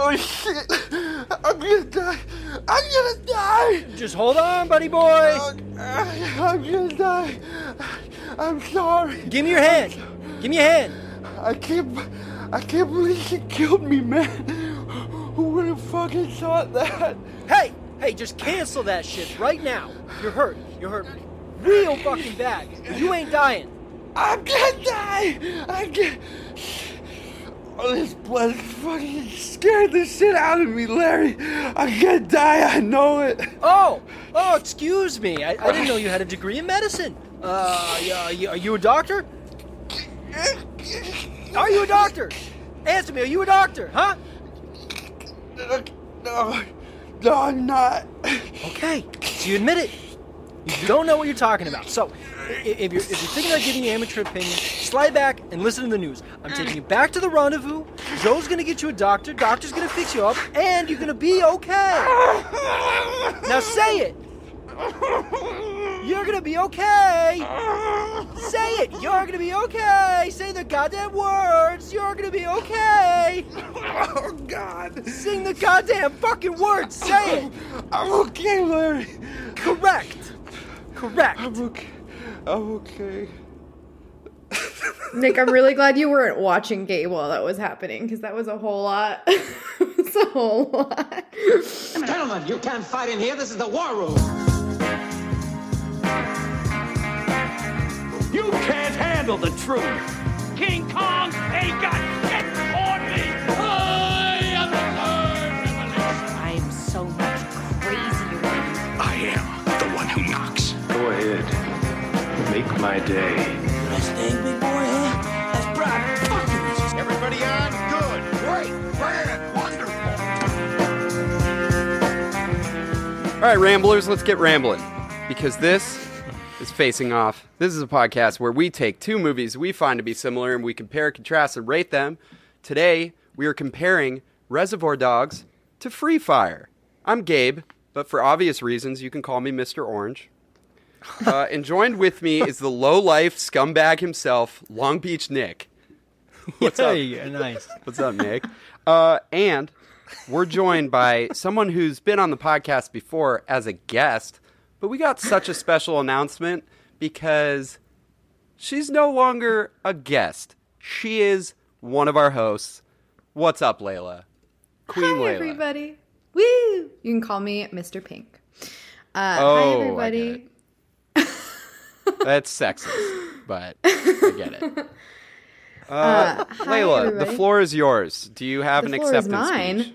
Oh shit! I'm gonna die! I'm gonna die! Just hold on, buddy boy. Oh, I'm gonna die! I'm sorry! Give me your hand. Give me your hand. I can't. I can't believe she killed me, man! Who would have fucking thought that? Hey, hey, just cancel that shit right now. You're hurt. You're hurt real fucking bad. You ain't dying. I'm gonna die! I'm gonna. Oh, this blood fucking scared the shit out of me, Larry. I'm gonna die. I know it. Oh, oh, excuse me. I, I didn't know you had a degree in medicine. Uh, yeah, are you, are you a doctor? Are you a doctor? Answer me. Are you a doctor? Huh? No, no, I'm not. Okay, so you admit it. You don't know what you're talking about. So, if you're, if you're thinking about giving your amateur opinion, slide back and listen to the news. I'm taking you back to the rendezvous. Joe's gonna get you a doctor. Doctor's gonna fix you up, and you're gonna be okay. Now say it. You're gonna be okay. Say it. You're gonna be okay. Say the goddamn words. You're gonna be okay. Oh God. Sing the goddamn fucking words. Say it. I'm okay, Larry. Correct. Correct. I'm okay. I'm okay. Nick, I'm really glad you weren't watching Gabe while that was happening because that was a whole lot. it's a whole lot. Gentlemen, you can't fight in here. This is the war room. You can't handle the truth. King Kong ain't got shit on me. I am the third revelation. I'm so much crazier. I am the one who knocks. Go ahead. Make my day. Best thing, big boy, huh? That's private fucking. Everybody on? Good. Great. Grand. Wonderful. All right, Ramblers, let's get rambling. Because this is Facing Off. This is a podcast where we take two movies we find to be similar and we compare, contrast, and rate them. Today, we are comparing Reservoir Dogs to Free Fire. I'm Gabe, but for obvious reasons, you can call me Mr. Orange. Uh, and joined with me is the low life scumbag himself, Long Beach Nick. What's up? Hey, nice. What's up, Nick? Uh, and we're joined by someone who's been on the podcast before as a guest, but we got such a special announcement because she's no longer a guest. She is one of our hosts. What's up, Layla? Queen Hi, Layla. everybody. Woo! You can call me Mr. Pink. Uh, Oh, hi, I everybody. That's sexist, but I get it. Uh, Uh, hi, Layla, the floor is yours. Do you have The an floor is acceptance mine. speech?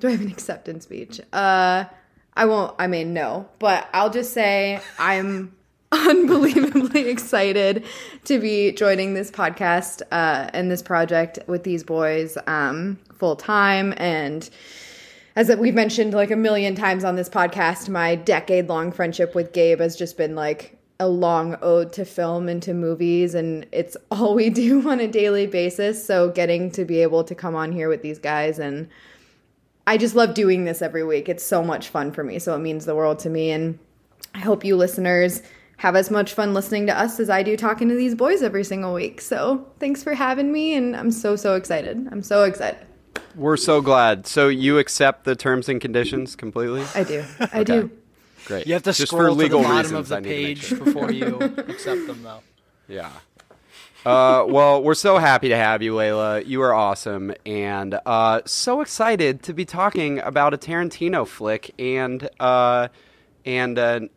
Do I have an acceptance speech? Uh, I won't. I mean, no. But I'll just say I'm unbelievably excited to be joining this podcast uh, and this project with these boys um, full time. And as that we've mentioned like a million times on this podcast, my decade long friendship with Gabe has just been like a long ode to film and to movies and it's all we do on a daily basis so getting to be able to come on here with these guys and I just love doing this every week. It's so much fun for me. So it means the world to me. And I hope you listeners have as much fun listening to us as I do talking to these boys every single week. So thanks for having me. And I'm so, so excited. I'm so excited. We're so glad. So you accept the terms and conditions completely? I do. I do. Great. You have to Just scroll legal to the bottom reasons, of the I need to make page sure. before you accept them, though. Yeah. Uh, well, we're so happy to have you, Layla. You are awesome, and uh, so excited to be talking about a Tarantino flick and uh, and a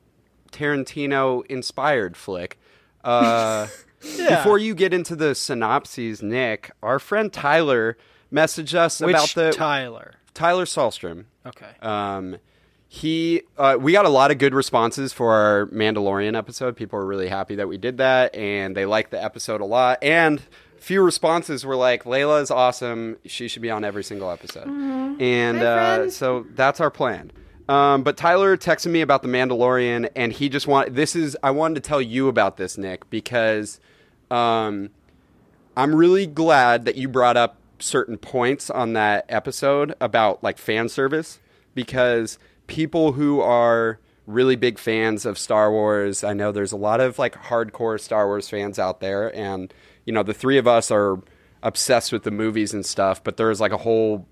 Tarantino inspired flick. Uh, Before you get into the synopses, Nick, our friend Tyler messaged us Which about the Tyler? Tyler Salstrom. Okay. Um, he, uh, we got a lot of good responses for our Mandalorian episode. People were really happy that we did that, and they liked the episode a lot. And few responses were like, "Layla is awesome. She should be on every single episode." And Hi, uh, so that's our plan. Um, but Tyler texted me about the Mandalorian, and he just want this is I wanted to tell you about this, Nick, because um, I'm really glad that you brought up certain points on that episode about like fan service because people who are really big fans of Star Wars, I know there's a lot of like hardcore Star Wars fans out there and you know the three of us are obsessed with the movies and stuff, but there's like a whole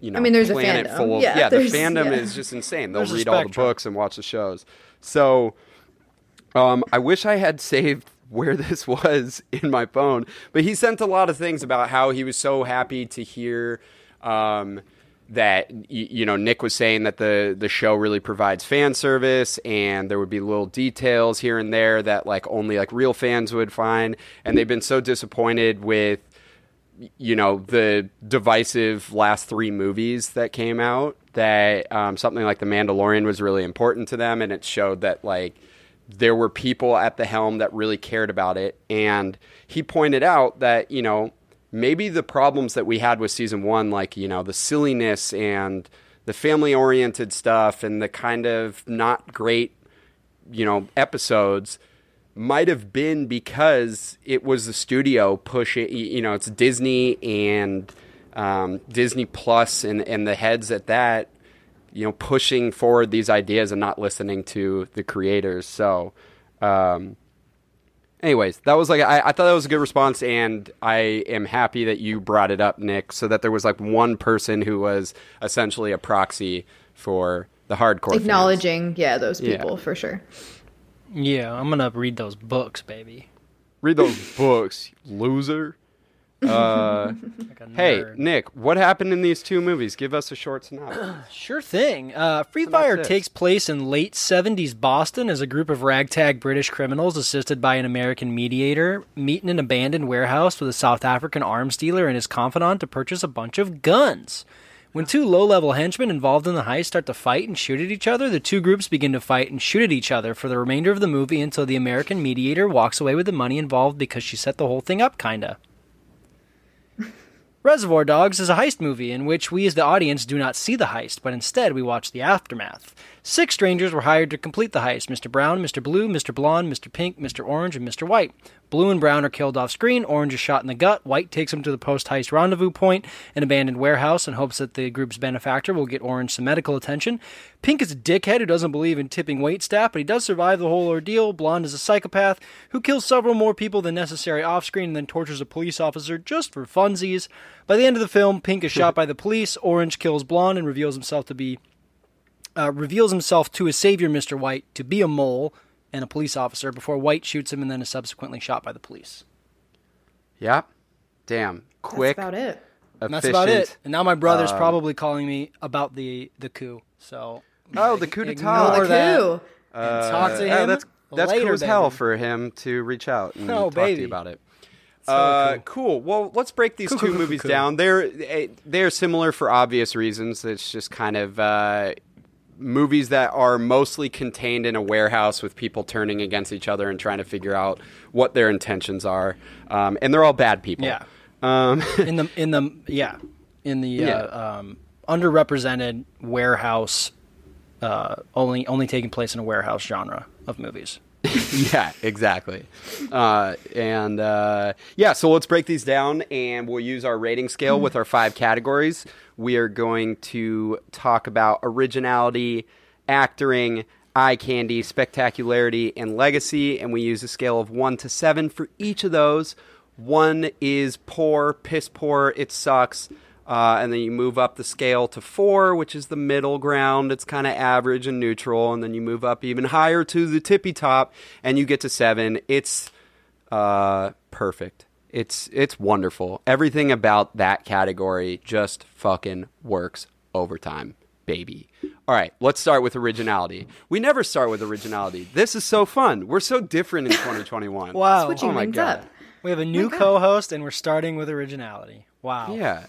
you know, I mean, there's a fandom. full of Yeah, the fandom yeah. is just insane. They'll There's read all the books and watch the shows. So, um, I wish I had saved where this was in my phone, but he sent a lot of things about how he was so happy to hear. Um, that you know Nick was saying that the the show really provides fan service and there would be little details here and there that like only like real fans would find. And they've been so disappointed with you know the divisive last three movies that came out that um, something like the Mandalorian was really important to them and it showed that like there were people at the helm that really cared about it. And he pointed out that you know maybe the problems that we had with season one like you know the silliness and the family oriented stuff and the kind of not great you know episodes might have been because it was the studio pushing you know it's disney and um, disney plus and, and the heads at that you know pushing forward these ideas and not listening to the creators. So um, anyways that was like I, I thought that was a good response and i am happy that you brought it up nick so that there was like one person who was essentially a proxy for the hardcore fans. Acknowledging, yeah, those Yeah. people for sure. Yeah, I'm gonna read those books, baby. read those books loser uh, Like hey nick what happened in these two movies give us a short synopsis Sure thing. Uh, Free Fire takes place in late 70s Boston as a group of ragtag British criminals, assisted by an American mediator, meet in an abandoned warehouse with a South African arms dealer and his confidant to purchase a bunch of guns. When two low level henchmen involved in the heist start to fight and shoot at each other, the two groups begin to fight and shoot at each other for the remainder of the movie until the American mediator walks away with the money involved because she set the whole thing up, kinda. Reservoir Dogs is a heist movie in which we as the audience do not see the heist, but instead we watch the aftermath. Six strangers were hired to complete the heist Mr. Brown, Mr. Blue, Mr. Blonde, Mr. Pink, Mr. Orange, and Mr. White. Blue and Brown are killed off screen, Orange is shot in the gut, White takes him to the post heist rendezvous point, an abandoned warehouse, and hopes that the group's benefactor will get Orange some medical attention. Pink is a dickhead who doesn't believe in tipping wait staff, but he does survive the whole ordeal. Blonde is a psychopath who kills several more people than necessary off screen and then tortures a police officer just for funsies. By the end of the film, Pink is shot by the police, Orange kills Blonde and reveals himself to be uh, reveals himself to his savior, Mr. White, to be a mole and a police officer before White shoots him and then is subsequently shot by the police. yeah damn quick That's about it. And that's about it. efficient. And now my brother's Um, probably calling me about the the coup. So oh the coup d'etat Ignore The that. coup. and talk to Uh, him. that's that's later, cool as hell for him to reach out and Oh, talk to you about it. uh, cool. Well, let's break these Cool, two cool, cool, movies cool. down. They're eh, they're similar for obvious reasons. It's just kind of uh, movies that are mostly contained in a warehouse with people turning against each other and trying to figure out what their intentions are. Um, and they're all bad people. Yeah. Um, in the in the yeah in the Yeah. uh, um, underrepresented warehouse uh, only only taking place in a warehouse genre of movies. yeah, exactly. Uh, and uh, yeah, so let's break these down and we'll use our rating scale with our five categories. We are going to talk about originality, acting, eye candy, spectacularity, and legacy. And we use a scale of one to seven for each of those. One is poor, piss poor, it sucks. Uh, and then you move up the scale to four, which is the middle ground. It's kind of average and neutral. And then you move up even higher to the tippy top, and you get to seven. It's uh, perfect. It's it's wonderful. Everything about that category just fucking works overtime, baby. All right, let's start with originality. We never start with originality. This is so fun. We're so different in 2021. Wow. Switching Oh my God. up. We have a new co-host and we're starting with originality. Wow. Yeah.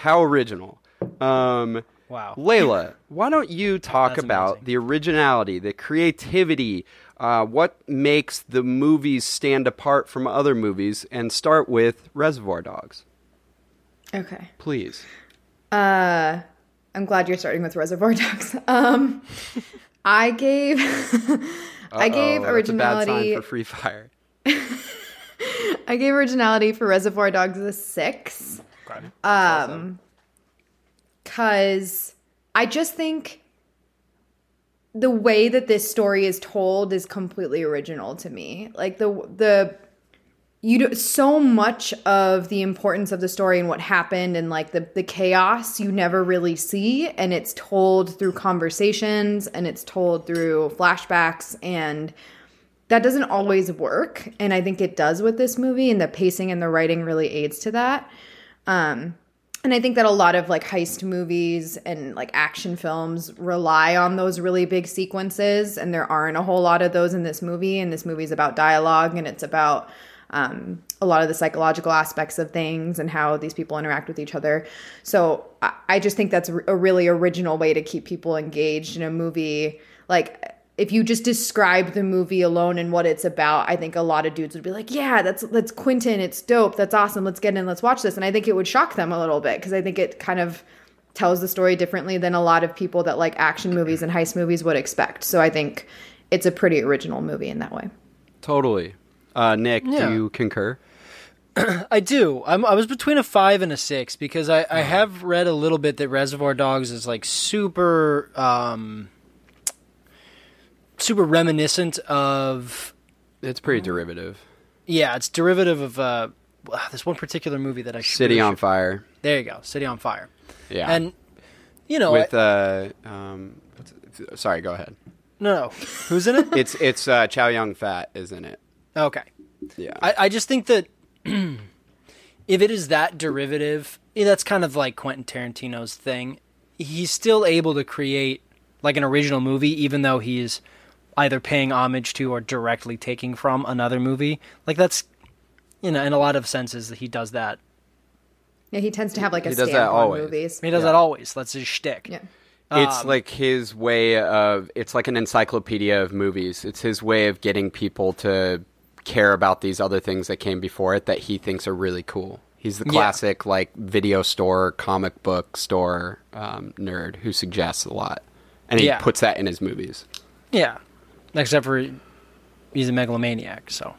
How original. Um, Wow. Layla, why don't you talk That's about amazing. the originality, the creativity, uh, what makes the movies stand apart from other movies, and start with Reservoir Dogs, Okay. please. Uh, I'm glad you're starting with Reservoir Dogs. Um, I gave I gave Uh-oh, that's a bad sign originality. for Free Fire. I gave originality for Reservoir Dogs a six. Um, cause I just think the way that this story is told is completely original to me. Like the the you do so much of the importance of the story and what happened and like the the chaos you never really see and it's told through conversations and it's told through flashbacks and that doesn't always work and i think it does with this movie and the pacing and the writing really aids to that um and i think that a lot of like heist movies and like action films rely on those really big sequences and there aren't a whole lot of those in this movie and this movie's about dialogue and it's about um, a lot of the psychological aspects of things and how these people interact with each other. So I, I just think that's a really original way to keep people engaged in a movie. Like if you just describe the movie alone and what it's about, I think a lot of dudes would be like, "Yeah, that's that's Quentin. It's dope. That's awesome. Let's get in. Let's watch this." And I think it would shock them a little bit because I think it kind of tells the story differently than a lot of people that like action movies and heist movies would expect. So I think it's a pretty original movie in that way. Totally. Uh, Nick, Yeah. do you concur? I do. I'm, I was between a five and a six because I, I have read a little bit that Reservoir Dogs is like super, um, super reminiscent of. It's pretty derivative. Yeah, it's derivative of uh, this one particular movie that I City really on should- Fire. There you go, City on Fire. Yeah. And you know, with I- uh, um, sorry, go ahead. no, no, who's in it? It's it's uh, Chow Yun Fat is in it. okay. Yeah. I, I just think that if it is that derivative, that's kind of like Quentin Tarantino's thing. He's still able to create like an original movie, even though he's either paying homage to or directly taking from another movie. Like that's, you know, in a lot of senses that he does that. Yeah, he tends to have like a He does that always. movies. He does that always. That's his shtick. Yeah. It's Um, like his way of it's like an encyclopedia of movies. It's his way of getting people to care about these other things that came before it that he thinks are really cool. He's the Yeah. classic like video store, comic book store um, nerd who suggests a lot, and he Yeah. puts that in his movies. Yeah. Except for he's a megalomaniac, so.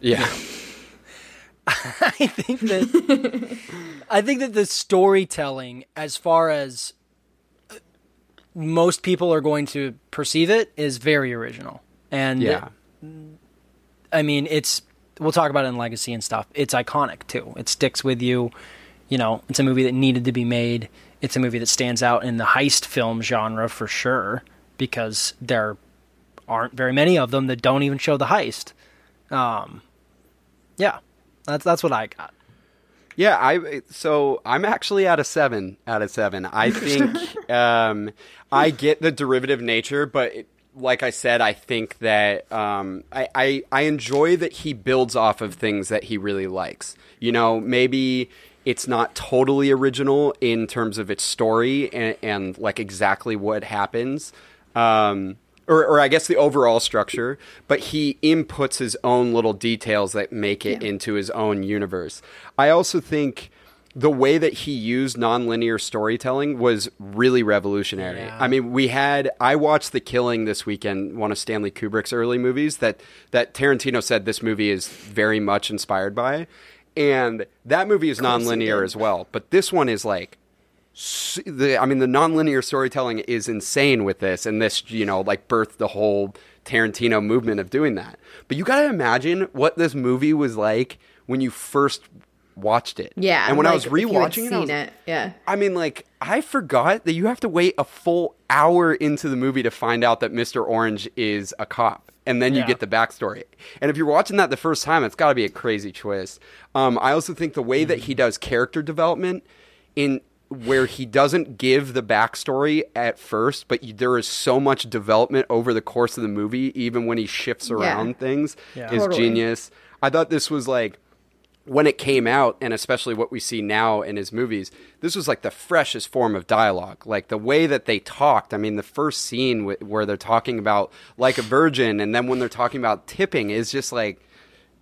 Yeah, I think that I think that the storytelling, as far as uh, most people are going to perceive it, is very original. And yeah, I mean, it's we'll talk about it in Legacy and stuff. It's iconic too. It sticks with you. You know, it's a movie that needed to be made. It's a movie that stands out in the heist film genre for sure because there aren't very many of them that don't even show the heist. Um, yeah, that's that's what I got. yeah. I so I'm actually at a seven out of seven. I think um, I get the derivative nature, but. It, like I said, I think that um, I, I I enjoy that he builds off of things that he really likes. You know, maybe it's not totally original in terms of its story and, and like exactly what happens, um, or, or I guess the overall structure. But he inputs his own little details that make it into his own universe. I also think the way that he used nonlinear storytelling was really revolutionary. Yeah. I mean, we had I watched The Killing this weekend, one of Stanley Kubrick's early movies that that Tarantino said this movie is very much inspired by, and that movie is nonlinear as well. But this one is like. The, I mean, the nonlinear storytelling is insane with this, and this, you know, like birthed the whole Tarantino movement of doing that. But you got to imagine what this movie was like when you first watched it. Yeah. and when I was if you had rewatching it, I was, it, yeah. I mean, like, I forgot that you have to wait a full hour into the movie to find out that Mr. Orange is a cop. And then you get the backstory. And if you're watching that the first time, it's got to be a crazy twist. Um, I also think the way that he does character development in where he doesn't give the backstory at first, but you, there is so much development over the course of the movie, even when he shifts around things, Yeah. is Totally. genius. I thought this was like when it came out, and especially what we see now in his movies, this was like the freshest form of dialogue. Like the way that they talked. I mean, the first scene w- where they're talking about like a virgin, and then when they're talking about tipping is just like,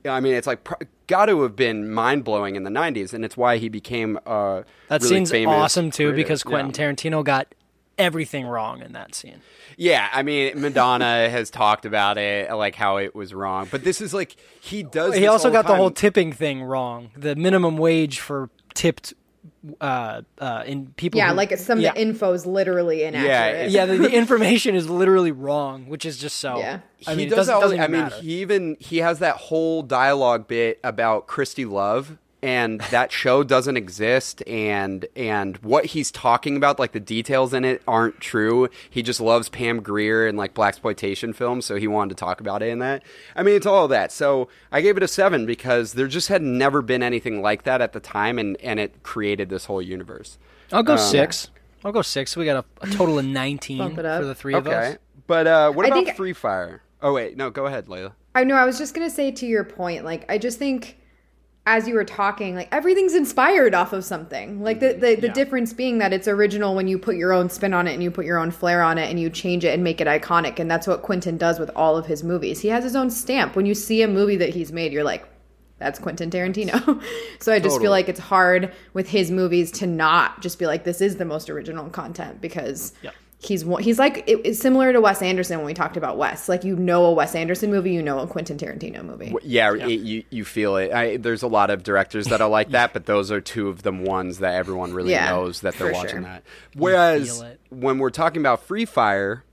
I mean, it's like pr- got to have been mind blowing in the '90s, and it's why he became uh, That really scene's awesome too because Quentin Yeah. Tarantino got everything wrong in that scene. Yeah, I mean, Madonna has talked about it, like how it was wrong, but this is like he does. He also got the whole tipping thing wrong. The minimum wage for tipped uh, uh, in people. Yeah, who- like some yeah. of the info's literally inaccurate. yeah, the, the information is literally wrong, which is just so. Yeah. I he mean, it does doesn't, all- doesn't I mean, matter. he even he has that whole dialogue bit about Christie Love, and that show doesn't exist, and and what he's talking about, like the details in it, aren't true. He just loves Pam Grier and like black exploitation films, so he wanted to talk about it in that. I mean, it's all of that. So I gave it a seven because there just had never been anything like that at the time, and and it created this whole universe. I'll go um, six. I'll go six. We got a, a total of nineteen Bump it up. for the three of us. but uh, what I about think- Free Fire? Oh wait, no, go ahead, Layla. I know. I was just gonna say to your point, like I just think as you were talking, like everything's inspired off of something. Like the mm-hmm. the, the difference being that it's original when you put your own spin on it and you put your own flair on it and you change it and make it iconic. And that's what Quentin does with all of his movies. He has his own stamp. When you see a movie that he's made, you're like, that's Quentin Tarantino. so I just Totally. feel like it's hard with his movies to not just be like, this is the most original content because he's one- he's like it, it's similar to Wes Anderson when we talked about Wes. Like you know a Wes Anderson movie, you know a Quentin Tarantino movie. W- Yeah, It, you you feel it. I, there's a lot of directors that are like that, but those are two of them ones that everyone really Yeah, knows that they're watching sure. that. Whereas when we're talking about Free Fire,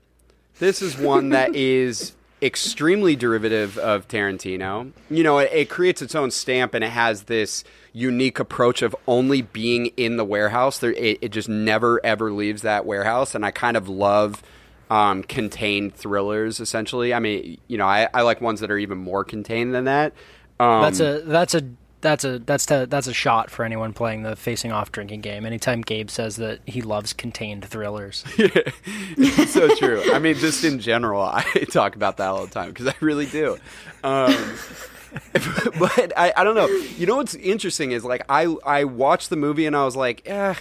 this is one that is extremely derivative of Tarantino. You know, it, it creates its own stamp and it has this unique approach of only being in the warehouse. There, it, it just never ever leaves that warehouse, and I kind of love um, contained thrillers. Essentially, I mean, you know, I, I like ones that are even more contained than that. Um, That's a that's a that's a that's to, that's a shot for anyone playing the facing off drinking game. Anytime Gabe says that he loves contained thrillers, so true. I mean, just in general, I talk about that all the time because I really do. Um, but I, I don't know. You know what's interesting is like I I watched the movie and I was like, eh,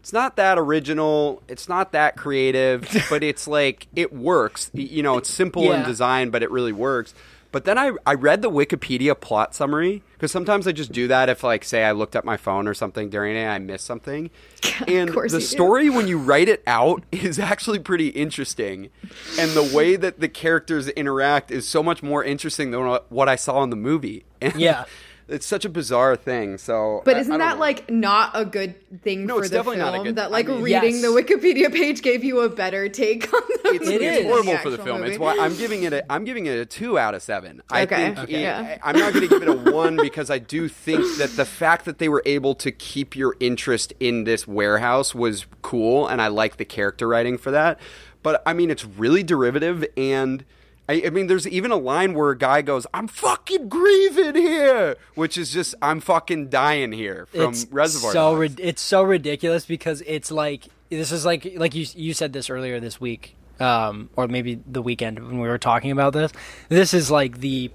it's not that original. It's not that creative, but it's like it works. You know, it's simple in design, but it really works. But then I, I read the Wikipedia plot summary because sometimes I just do that if like say I looked at my phone or something during it and I missed something. And course the you do. story when you write it out is actually pretty interesting. And the way that the characters interact is so much more interesting than what- what I saw in the movie. And Yeah. It's such a bizarre thing. So But I- isn't I that know. like not a good thing No, for the film? good- that like I mean- reading Yes. the Wikipedia page gave you a better take on the it's, movie it's horrible for the film. movie. It's why I'm giving it a I'm giving it a two out of seven. I Okay. think Okay. it- Yeah. I'm not going to give it a one because I do think that the fact that they were able to keep your interest in this warehouse was cool, and I like the character writing for that. But I mean, it's really derivative and. I, I mean, there's even a line where a guy goes, "I'm fucking grieving here," which is just, "I'm fucking dying here" from it's Reservoir so Dogs. rid- it's so ridiculous because it's like this is like like you you said this earlier this week, um, or maybe the weekend when we were talking about this. This is like the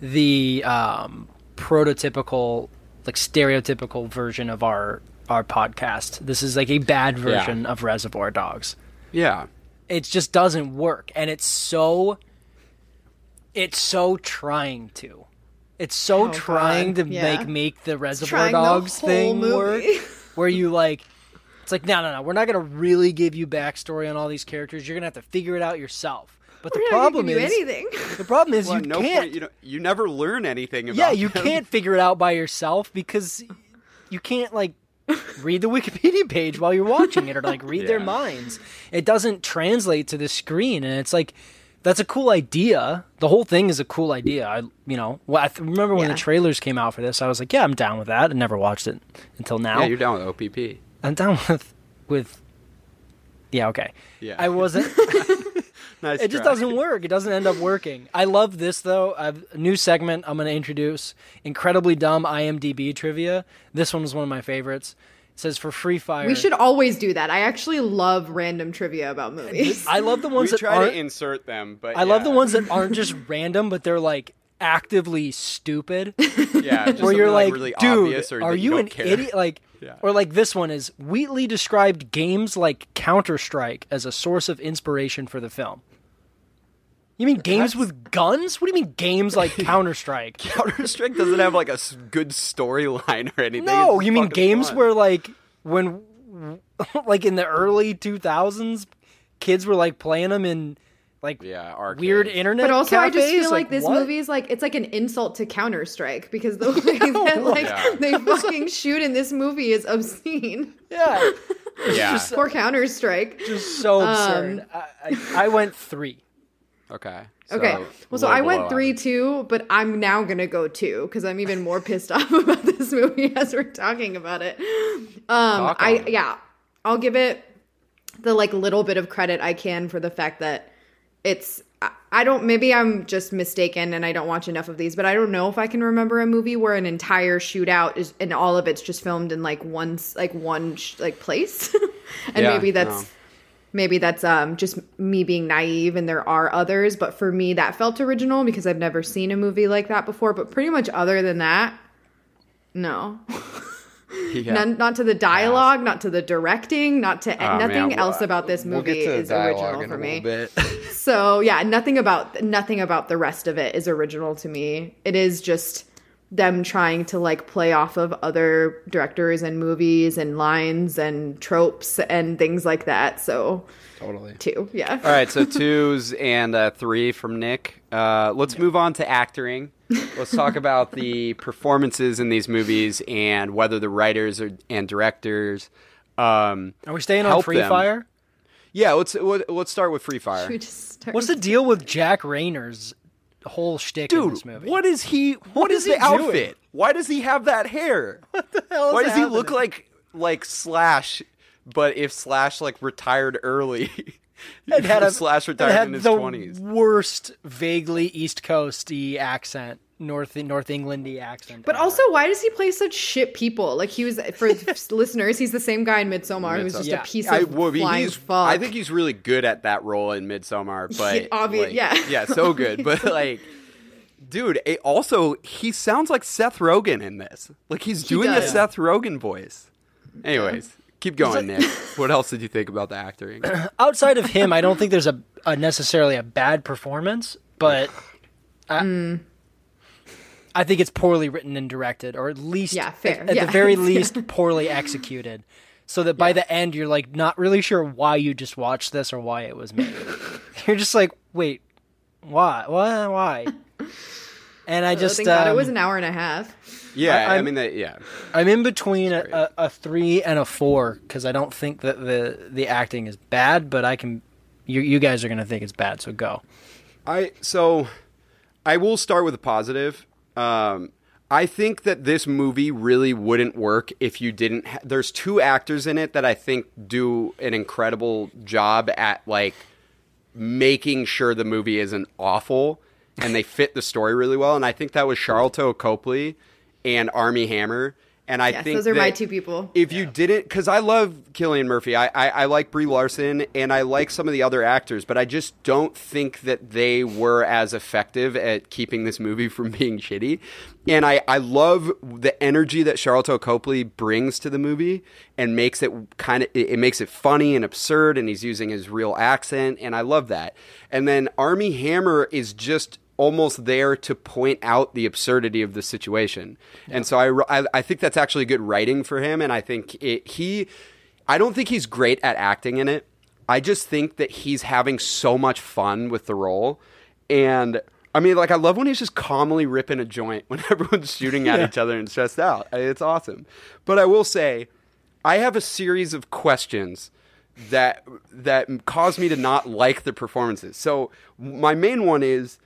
the um, prototypical like stereotypical version of our our podcast. This is like a bad version of Reservoir Dogs. yeah, It just doesn't work, and it's so it's so trying to. It's so Oh, trying God. to Yeah. make make the Reservoir trying the Dogs thing movie. work, where you like. It's like no, no, no. We're not gonna really give you backstory on all these characters. You're gonna have to figure it out yourself. But the We're not problem is anything. the problem is well, you no can't. point you know you never learn anything about. yeah, you them. can't figure it out by yourself because you can't like read the Wikipedia page while you're watching it or like read their minds. It doesn't translate to the screen, and it's like that's a cool idea. The whole thing is a cool idea. I, you know, well, I th- remember when Yeah. the trailers came out for this. I was like, yeah, I'm down with that. I never watched it until now. Yeah, you're down with OPP. I'm down with with. Yeah, okay. Yeah. I wasn't. Nice it just doesn't work. It doesn't end up working. I love this though. I've a new segment I'm going to introduce. Incredibly dumb IMDb trivia. This one was one of my favorites. It says for Free Fire. We should always do that. I actually love random trivia about movies. I love the We ones that try aren't. to insert them, but I love the ones that aren't just random, but they're like actively stupid. yeah, just where you're like, really dude, obvious or are that you, an care. idiot? Like, Yeah. or like this one is Wheatley described games like Counter Strike as a source of inspiration for the film. You mean games with guns? What do you mean games like Counter Strike? Counter Strike doesn't have like a good storyline or anything. No, It's you mean games fun. where like when like in the early 2000s kids were like playing them in like Yeah, arcades. weird internet. But also, I just feel like, this what? movie is like it's like an insult to Counter Strike because the way that like Yeah. they fucking shoot in this movie is obscene. Yeah, Yeah. Poor Counter Strike. just so Um, absurd. I, I, I went three. Okay. Okay, well, so I went three average. two, but I'm now gonna go two because I'm even more pissed off about this movie as we're talking about it. Um, Talk I it. yeah, I'll give it the like little bit of credit I can for the fact that it's. I- I don't. Maybe I'm just mistaken, and I don't watch enough of these. But I don't know if I can remember a movie where an entire shootout is, and all of it's just filmed in like one, like one, sh- like place. and Yeah, maybe that's no. Maybe that's um just me being naive and there are others but for me that felt original because i've never seen a movie like that before. But pretty much other than that no. Yeah. None, not to the dialogue not to the directing not to Oh, nothing man, else about this we'll movie to is original in for me. so yeah nothing about nothing about the rest of it is original to me. It is just them trying to like play off of other directors and movies and lines and tropes and things like that so totally. two yeah All right, so twos and uh, three from Nick. Uh, let's move on to acting. Let's talk about the performances in these movies and whether the writers or, and directors. Um, Are we staying on Free them. Fire? Yeah, let's let- let's start with Free Fire. Should we just start? What's the deal with Jack Reynor's whole shtick in Dude, this movie? what is he? what is, is he the doing? outfit? Why does he have that hair? What the hell is Why does he look like like Slash? But if Slash like retired early, It had a Slash it retired had in his twenties. worst, vaguely East Coasty accent, North North Englandy accent. But ever. also, why does he play such shit people? Like he was for listeners, he's the same guy in Midsommar who's just Yeah. a piece I, of well, flying he's, fuck. I think he's really good at that role in Midsommar, but Yeah, obvi- like, yeah. yeah, so good. But like, dude, it also he sounds like Seth Rogen in this. Like he's doing a does. Seth Rogen voice. Anyways, keep going, Nick. What else did you think about the acting? outside of him, I don't think there's a, a necessarily a bad performance, but I, Mm. I think it's poorly written and directed, or at least Yeah, fair. at, at Yeah. the very least poorly executed. So that by the end, you're like not really sure why you just watched this or why it was made. you're just like, wait, why, why, why? And I just, thank God it um, was an hour and a half. Yeah, I, I'm- mean that. Yeah, I'm in between a, a, a three and a four because I don't think that the the acting is bad, but I can. You you guys are gonna think it's bad, so go. I so I will start with a positive. Um, I think that this movie really wouldn't work if you didn't. Ha- There's two actors in it that I think do an incredible job at like making sure the movie isn't awful and they fit the story really well. And I think that was Sharlto Copley and Armie Hammer. And I Yes, think those are my two people. If you didn't, because I love Cillian Murphy, I, I I like Brie Larson, and I like some of the other actors, but I just don't think that they were as effective at keeping this movie from being shitty. And I I love the energy that Sharlto Copley brings to the movie and makes it kind of it, it makes it funny and absurd, and he's using his real accent, and I love that. And then Armie Hammer is just almost there to point out the absurdity of the situation. And so I, I, I think that's actually good writing for him. And I think it, he, I don't think he's great at acting in it. I just think that he's having so much fun with the role. And I mean, like, I love when he's just calmly ripping a joint when everyone's shooting at each other and stressed out. It's awesome. But I will say, I have a series of questions that that cause me to not like the performances. So my main one is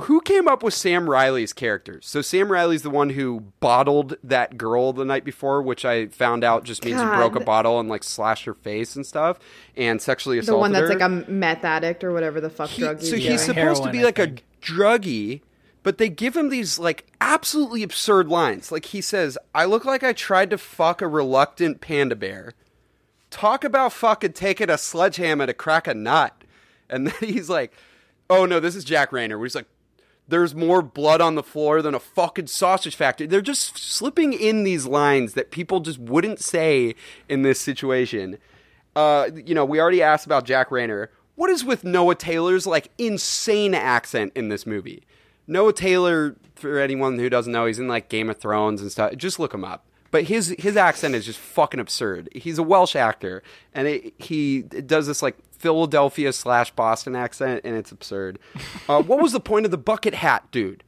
who came up with Sam Riley's characters? So Sam Riley's the one who bottled that girl the night before, which I found out just means he broke a bottle and like slashed her face and stuff, and sexually assaulted her. The one that's her. like a meth addict or whatever the fuck He- drug so he's he's doing. supposed to be like a druggie, but they give him these like absolutely absurd lines. Like he says, "I look like I tried to fuck a reluctant panda bear." Talk about fucking taking a sledgehammer to crack a nut, and then he's like, "Oh no, this is Jack Reynor." Where he's like, "There's more blood on the floor than a fucking sausage factory." They're just slipping in these lines that people just wouldn't say in this situation uh, you know, we already asked about Jack Reynor. What is with Noah Taylor's like insane accent in this movie? Noah Taylor, for anyone who doesn't know, he's in like Game of Thrones and stuff. Just look him up. But his his accent is just fucking absurd. He's a Welsh actor, and it, he does this like Philadelphia slash Boston accent, and it's absurd. Uh, what was the point of the bucket hat, dude?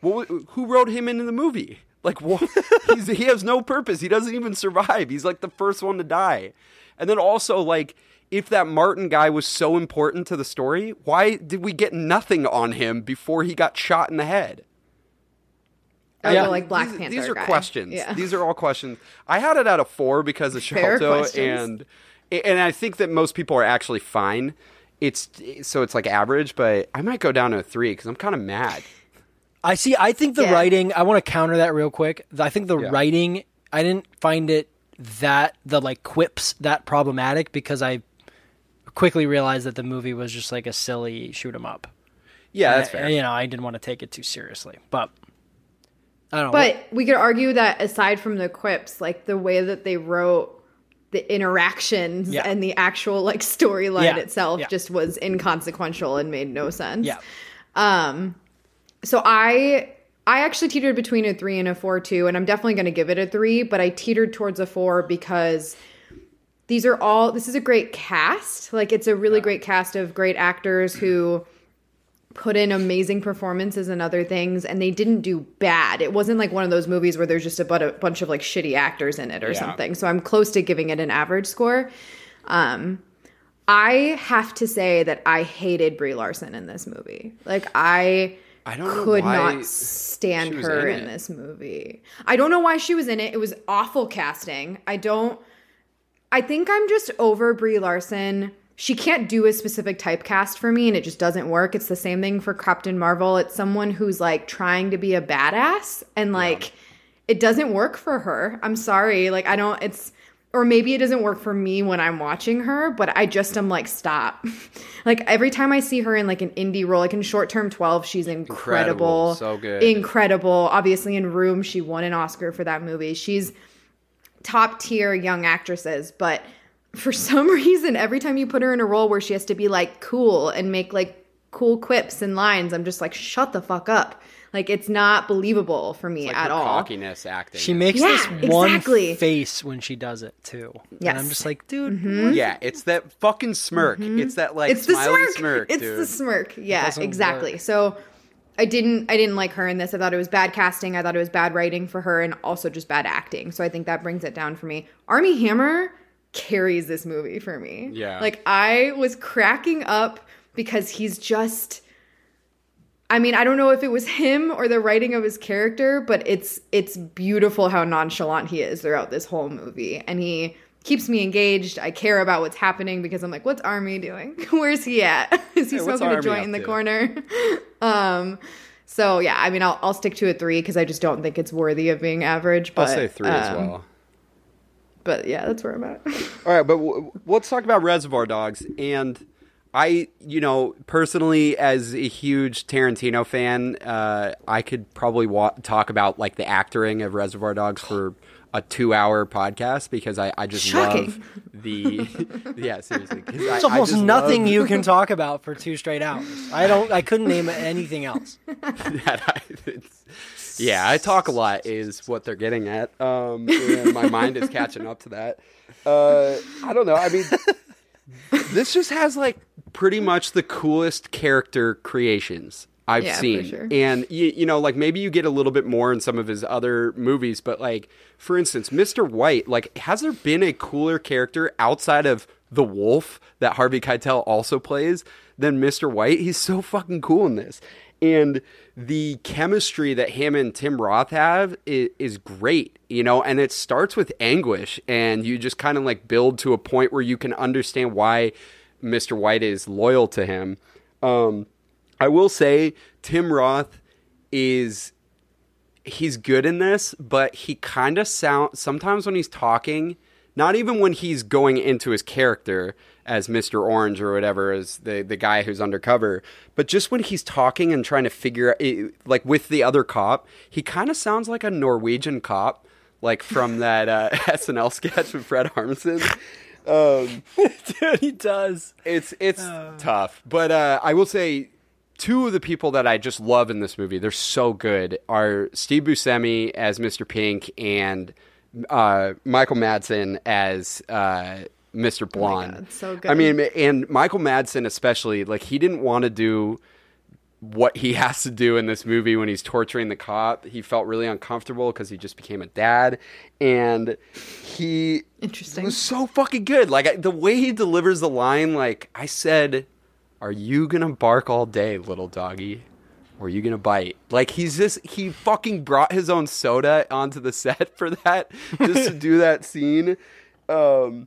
What, who wrote him into the movie? Like, what? He has no purpose. He doesn't even survive. He's like the first one to die. And then also, like, if that Martin guy was so important to the story, why did we get nothing on him before he got shot in the head? Oh, Yeah. the, like Black these, Panther. These are guy. questions. Yeah. These are all questions. I had it at a four because of Fair Sharlto, questions. and and I think that most people are actually fine. It's so it's like average, but I might go down to a three because I'm kind of mad. I see. I think the Yeah. writing. I want to counter that real quick. I think the Yeah. writing. I didn't find it that the like quips that problematic because I quickly realized that the movie was just like a silly shoot 'em up. Yeah, that's And, fair. You know, I didn't want to take it too seriously, but I don't know. But we could argue that aside from the quips, like the way that they wrote the interactions Yeah. and the actual like storyline Yeah, itself yeah. just was inconsequential and made no sense. yeah, Um, so I I actually teetered between a three and a four too, and I'm definitely going to give it a three, but I teetered towards a four because these are all this is a great cast. Like it's a really great cast of great actors who put in amazing performances and other things and they didn't do bad. It wasn't like one of those movies where there's just a, a bunch of like shitty actors in it or Yeah. something. So I'm close to giving it an average score. Um I have to say that I hated Brie Larson in this movie. Like I I don't know could not stand her in in, this movie. I don't know why she was in it. It was awful casting. I don't I think I'm just over Brie Larson. She can't do a specific typecast for me and it just doesn't work. It's the same thing for Captain Marvel. It's someone who's like trying to be a badass and like it doesn't work for her. I'm sorry. Like I don't it's or maybe it doesn't work for me when I'm watching her, but I just am like stop. like every time I see her in like an indie role, like in Short Term 12, she's incredible. Incredible. So good. Incredible. Obviously in Room, she won an Oscar for that movie. She's top tier young actresses, but for some reason, every time you put her in a role where she has to be like cool and make like cool quips and lines, I'm just like, shut the fuck up. Like it's not believable for me Like at her all. cockiness acting. she makes Yeah, this one exactly. face when she does it too. and I'm just like, dude, Yeah, it's that fucking smirk. It's that like Mm-hmm. it's the smirk. smirk, it's dude. the smirk. Yeah, exactly. work. So I didn't I didn't like her in this. I thought it was bad casting. I thought it was bad writing for her and also just bad acting. So I think that brings it down for me. Armie Hammer carries this movie for me. Yeah. Like I was cracking up because he's just I mean, I don't know if it was him or the writing of his character, but it's it's beautiful how nonchalant he is throughout this whole movie, and he keeps me engaged. I care about what's happening because I'm like, what's Armie doing? Where's he at? Is he what's smoking a joint in the to? corner? um, so yeah, I mean, I'll I'll stick to a three because I just don't think it's worthy of being average. But I'll say three as um, well. But yeah, that's where I'm at. All right, but w- let's talk about Reservoir Dogs. And I, you know, personally, as a huge Tarantino fan, uh, I could probably wa- talk about like the acting of Reservoir Dogs for a two-hour podcast because I, I just Shocking. love the yeah seriously. I- It's I almost just nothing love you can talk about for two straight hours. I don't. I couldn't name anything else. that I, it's, yeah, I talk a lot is what they're getting at. Um, and my mind is catching up to that. Uh, I don't know. I mean, this just has like pretty much the coolest character creations I've Yeah, seen. sure. And you, you know, like maybe you get a little bit more in some of his other movies, but like for instance, Mr. White, like has there been a cooler character outside of the wolf that Harvey Keitel also plays than Mr. White? He's so fucking cool in this. And the chemistry that him and Tim Roth have is, is great, you know, and it starts with anguish and you just kind of like build to a point where you can understand why Mr. White is loyal to him. Um, I will say Tim Roth is he's good in this, but he kind of sound sometimes when he's talking, not even when he's going into his character as Mr. Orange or whatever as the the guy who's undercover, but just when he's talking and trying to figure out like with the other cop, he kind of sounds like a Norwegian cop like from that uh, SNL sketch with Fred Armisen. Um, Dude, he does. it's it's tough, but uh, I will say two of the people that I just love in this movie. They're so good. Are Steve Buscemi as Mr. Pink and uh, Michael Madsen as uh, Mr. Blonde. God, so good. I mean, and Michael Madsen especially. Like he didn't want to do what he has to do in this movie when he's torturing the cop. He felt really uncomfortable because he just became a dad, and he Interesting. was so fucking good. Like I- the way he delivers the line, like I said, "Are you gonna bark all day, little doggy?" Or are you gonna bite? Like he's just he fucking brought his own soda onto the set for that just to do that scene. Um,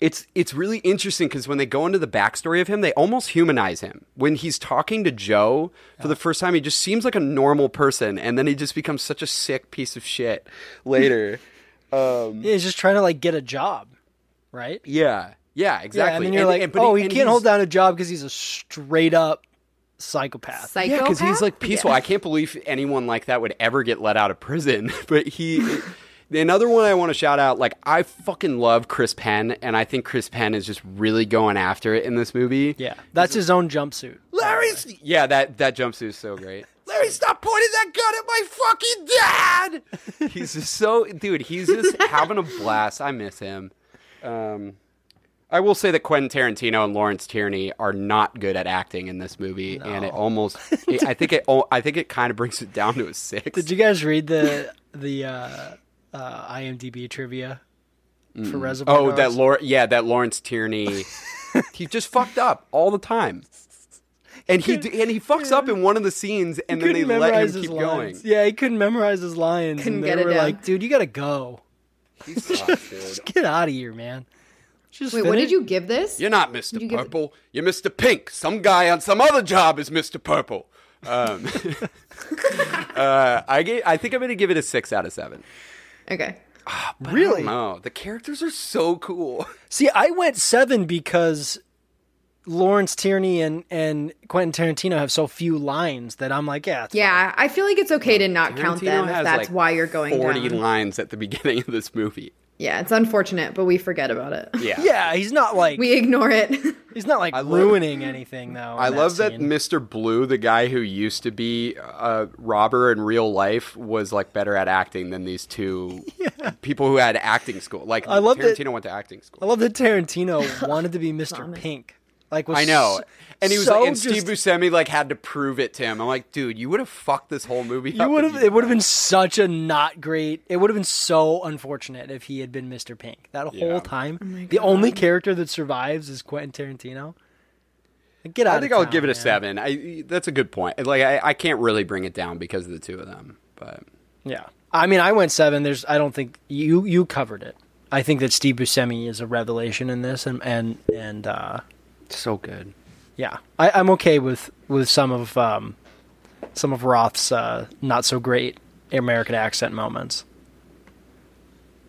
it's it's really interesting because when they go into the backstory of him, they almost humanize him. When he's talking to Joe for the first time, he just seems like a normal person, and then he just becomes such a sick piece of shit later. um, Yeah, he's just trying to like get a job, right? yeah, yeah, exactly. Yeah, and then you're And- like, and- but oh, he, and can't hold down a job because he's a straight up psychopath. Psychopath. Yeah, because he's like peaceful. Yeah. I can't believe anyone like that would ever get let out of prison. But he, another one I want to shout out. Like I fucking love Chris Penn, and I think Chris Penn is just really going after it in this movie. yeah, that's his own jumpsuit. Larry's. Yeah, that that jumpsuit is so great. Larry, stop pointing that gun at my fucking dad. he's just so, dude. He's just having a blast. I miss him. Um, I will say that Quentin Tarantino and Lawrence Tierney are not good at acting in this movie, and it almost. it- I think it. oh, I think it kind of brings it down to a six. Did you guys read the the uh, uh, IMDb trivia for Reservoir Oh, that Dogs? Lor- yeah, that Lawrence Tierney. he just fucked up all the time. And he d- and he fucks up in one of the scenes, and then they let him keep his going. Yeah, he couldn't memorize his lines. Couldn't and get they it were down. like, dude, you gotta go. He sucks, dude. Get out of here, man. Just Wait, what did you give this? You're not Mr. you give Purple. You're Mr. Pink. Some guy on some other job is Mr. Purple. Um, uh, I gave, I think I'm gonna give it a six out of seven. Okay. Ah, really? No, the characters are so cool. See, I went seven because Lawrence Tierney and, and Quentin Tarantino have so few lines that I'm like, yeah, it's Yeah, I feel like it's okay to not count them if that's like, why you're going Forty down. lines at the beginning of this movie. Yeah, it's unfortunate, but we forget about it. Yeah. Yeah, he's not like We ignore it. he's not like I love- ruining anything though. I in love that scene. Mr. Blue, the guy who used to be a robber in real life, was like better at acting than these two people who had acting school. Like I love that- Tarantino went to acting school. I love that Tarantino wanted to be Mr. Pink. Like was I know. s- And he was so like, and Steve Buscemi like had to prove it to him. I'm like, dude, you would have fucked this whole movie. You would have. It would have been such a not great. It would have been so unfortunate if he had been Mr. Pink that Yeah. whole time. Oh the only character that survives is Quentin Tarantino. Like, Get out. I think of I'll town, give it a man. seven. I that's a good point. Like I, I can't really bring it down because of the two of them, but Yeah, I mean, I went seven. There's. I don't think you you covered it. I think that Steve Buscemi is a revelation in this, and and and uh, so good. Yeah, I, I'm okay with with some of um, some of Roth's uh, not so great American accent moments.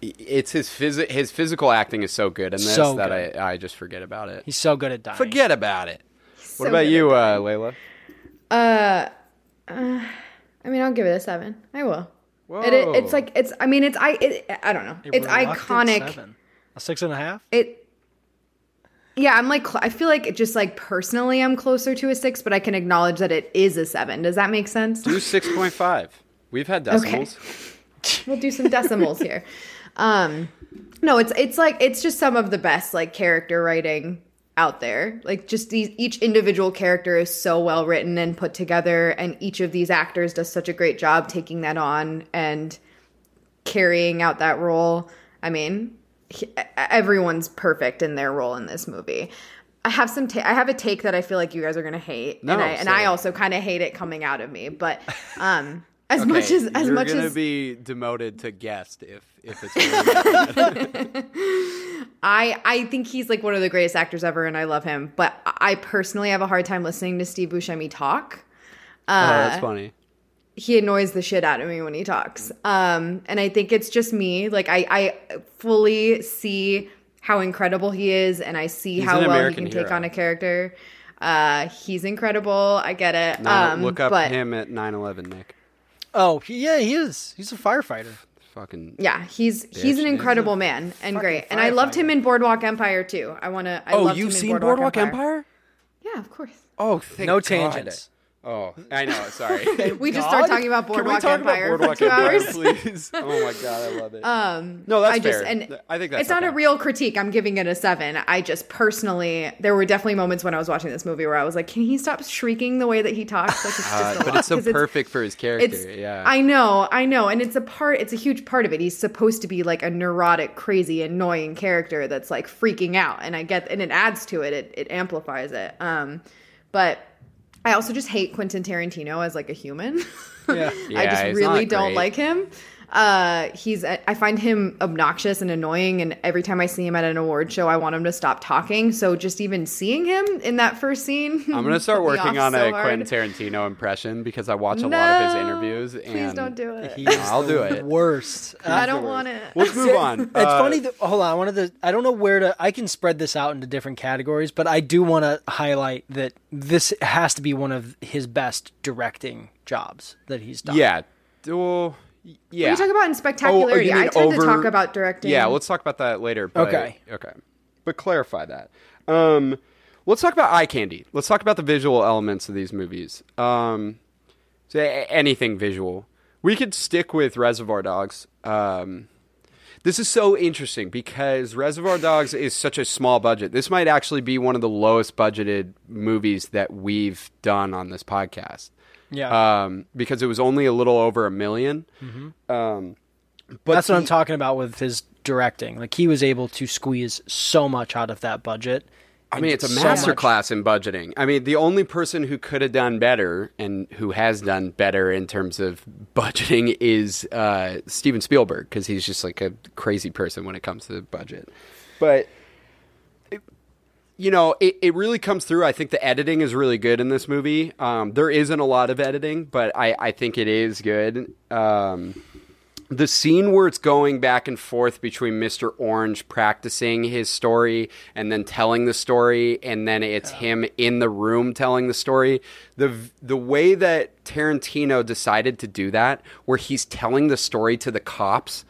It's his phys- his physical acting is so good in this So that good. I, I just forget about it. He's so good at dying. Forget about it. So what about good you, at uh, Layla? I mean, I'll give it a seven. I will. Whoa. It, it, it's like it's. I mean, it's I. It, I don't know. A It's iconic. seven. A six and a half. It. Yeah, I'm like I feel like it just like personally I'm closer to a six, but I can acknowledge that it is a seven. Does that make sense? Do six point five. We've had decimals. we'll do some decimals here. Um, no, it's it's like it's just some of the best like character writing out there. Like just these each individual character is so well written and put together, and each of these actors does such a great job taking that on and carrying out that role. I mean, he- everyone's perfect in their role in this movie. I have some. Ta- I have a take that I feel like you guys are gonna hate, No, and I and I also kind of hate it coming out of me. But um, as Okay, much as as you're much gonna as be demoted to guest if if it's I I think he's like one of the greatest actors ever, and I love him. But I personally have a hard time listening to Steve Buscemi talk. oh, that's funny. He annoys the shit out of me when he talks. Um, and I think it's just me. Like I I fully see how incredible he is, and I see He's how well American he can take on a character. Uh, he's incredible. I get it. Now, um, look up but him at 9/11, Nick. Oh, he, yeah, he is. He's a firefighter. Fucking yeah, he's he's an incredible a man and great. And I loved him in Boardwalk Empire too. I want to. Oh, loved you've him in seen Boardwalk, Empire? Yeah, of course. Oh, thank No God. tangents. Oh, I know. Sorry. We just start talking about Can we Boardwalk talk about Empire Boardwalk for two Empire, hours. please? Oh my god, I love it. Um, no, that's I just fair. and I think that's it's not a real critique. I'm giving it a seven. I just personally, there were definitely moments when I was watching this movie where I was like, "Can he stop shrieking the way that he talks?" Like it's just Uh, a but lot. it's so 'Cause perfect for his character. It's yeah. I know, I know, and it's a part. It's a huge part of it. He's supposed to be like a neurotic, crazy, annoying character that's like freaking out, and I get, and it adds to it. It it amplifies it. Um, but I also just hate Quentin Tarantino as like a human. Yeah. I just really don't great. like him. Uh, he's I find him obnoxious and annoying, and every time I see him at an award show, I want him to stop talking. So just even seeing him in that first scene, I'm gonna start working on so a hard. Quentin Tarantino impression because I watch a lot of his No, interviews. Please don't do it. He's I'll do it. Worst. I don't want it. Let's move on. It's Uh, funny that hold on, I wanted to. I don't know where to I can spread this out into different categories, but I do want to highlight that this has to be one of his best directing jobs that he's done. Yeah. Well, yeah. When you talk about in Oh, spectacularity, you mean I tend over- to talk about directing. Yeah, let's talk about that later. But, Okay. Okay. But clarify that. Um, let's talk about eye candy. Let's talk about the visual elements of these movies. Um, so anything visual. We could stick with Reservoir Dogs. Um, this is so interesting because Reservoir Dogs is such a small budget. This might actually be one of the lowest budgeted movies that we've done on this podcast. Yeah. Um, because it was only a little over a 1000000 Um, but That's what I'm talking about with his directing. Like he was able to squeeze so much out of that budget. I mean, it's a So masterclass in budgeting. I mean, the only person who could have done better and who has done better in terms of budgeting is uh, Steven Spielberg because he's just like a crazy person when it comes to the budget. But it- you know, it, it really comes through. I think the editing is really good in this movie. Um, there isn't a lot of editing, but I, I think it is good. Um, the scene where it's going back and forth between Mr. Orange practicing his story and then telling the story, and then it's him in the room telling the story. The the way that Tarantino decided to do that, where he's telling the story to the cops,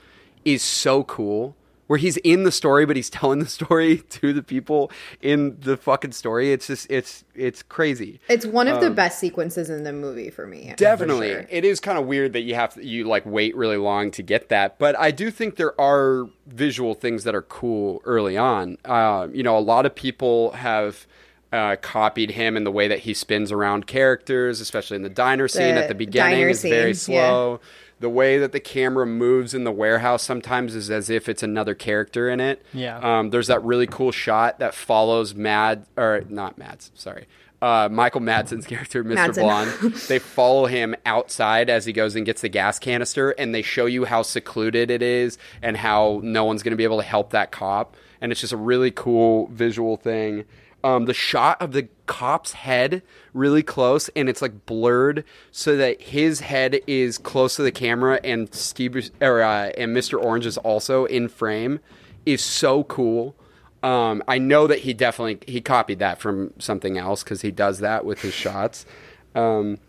is so cool. Where he's in the story, but he's telling the story to the people in the fucking story. It's just it's it's crazy. It's one of the best sequences in the movie for me. for Definitely. sure. It is kind of weird that you have to, you like wait really long to get that, but I do think there are visual things that are cool early on. Uh, you know, a lot of people have uh, copied him in the way that he spins around characters, especially in the diner scene The at the beginning is very slow. yeah. Slow. The way that the camera moves in the warehouse sometimes is as if it's another character in it. Yeah. Um, there's that really cool shot that follows Mad or not Mads, sorry. Uh, Michael Madsen's character, Mr. Madsen. Blonde. they follow him outside as he goes and gets the gas canister, and they show you how secluded it is and how no one's going to be able to help that cop. And it's just a really cool visual thing. Um, the shot of the cop's head really close, and it's like blurred so that his head is close to the camera, and Steve or uh, and Mr. Orange is also in frame. Is so cool. Um, I know that he definitely he copied that from something else because he does that with his shots. Um,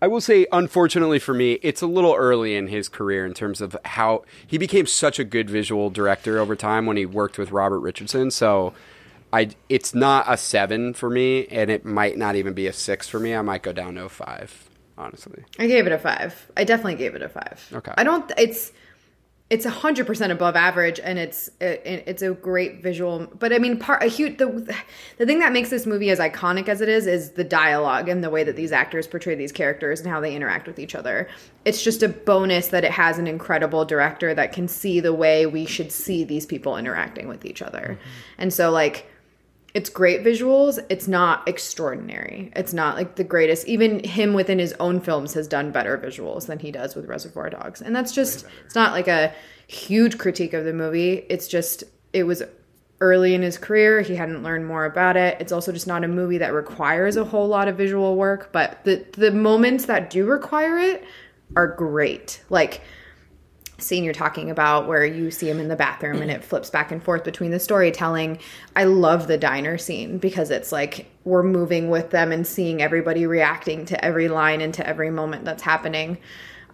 I will say, unfortunately for me, it's a little early in his career in terms of how he became such a good visual director over time when he worked with Robert Richardson. So, I it's not a seven for me, and it might not even be a six for me. I might go down to a five, honestly. I gave it a five. I definitely gave it a five. Okay. I don't. It's it's a hundred percent above average, and it's it, it's a great visual. But I mean, part a huge the the thing that makes this movie as iconic as it is is the dialogue and the way that these actors portray these characters and how they interact with each other. It's just a bonus that it has an incredible director that can see the way we should see these people interacting with each other, mm-hmm. and so like it's great visuals. It's not extraordinary. It's not like the greatest. Even him within his own films has done better visuals than he does with Reservoir Dogs. And that's just, it's not like a huge critique of the movie. It's just, it was early in his career. He hadn't learned more about it. It's also just not a movie that requires a whole lot of visual work. But the, the moments that do require it are great. Like, scene you're talking about where you see him in the bathroom and it flips back and forth between the storytelling. I love the diner scene because it's like we're moving with them and seeing everybody reacting to every line and to every moment that's happening.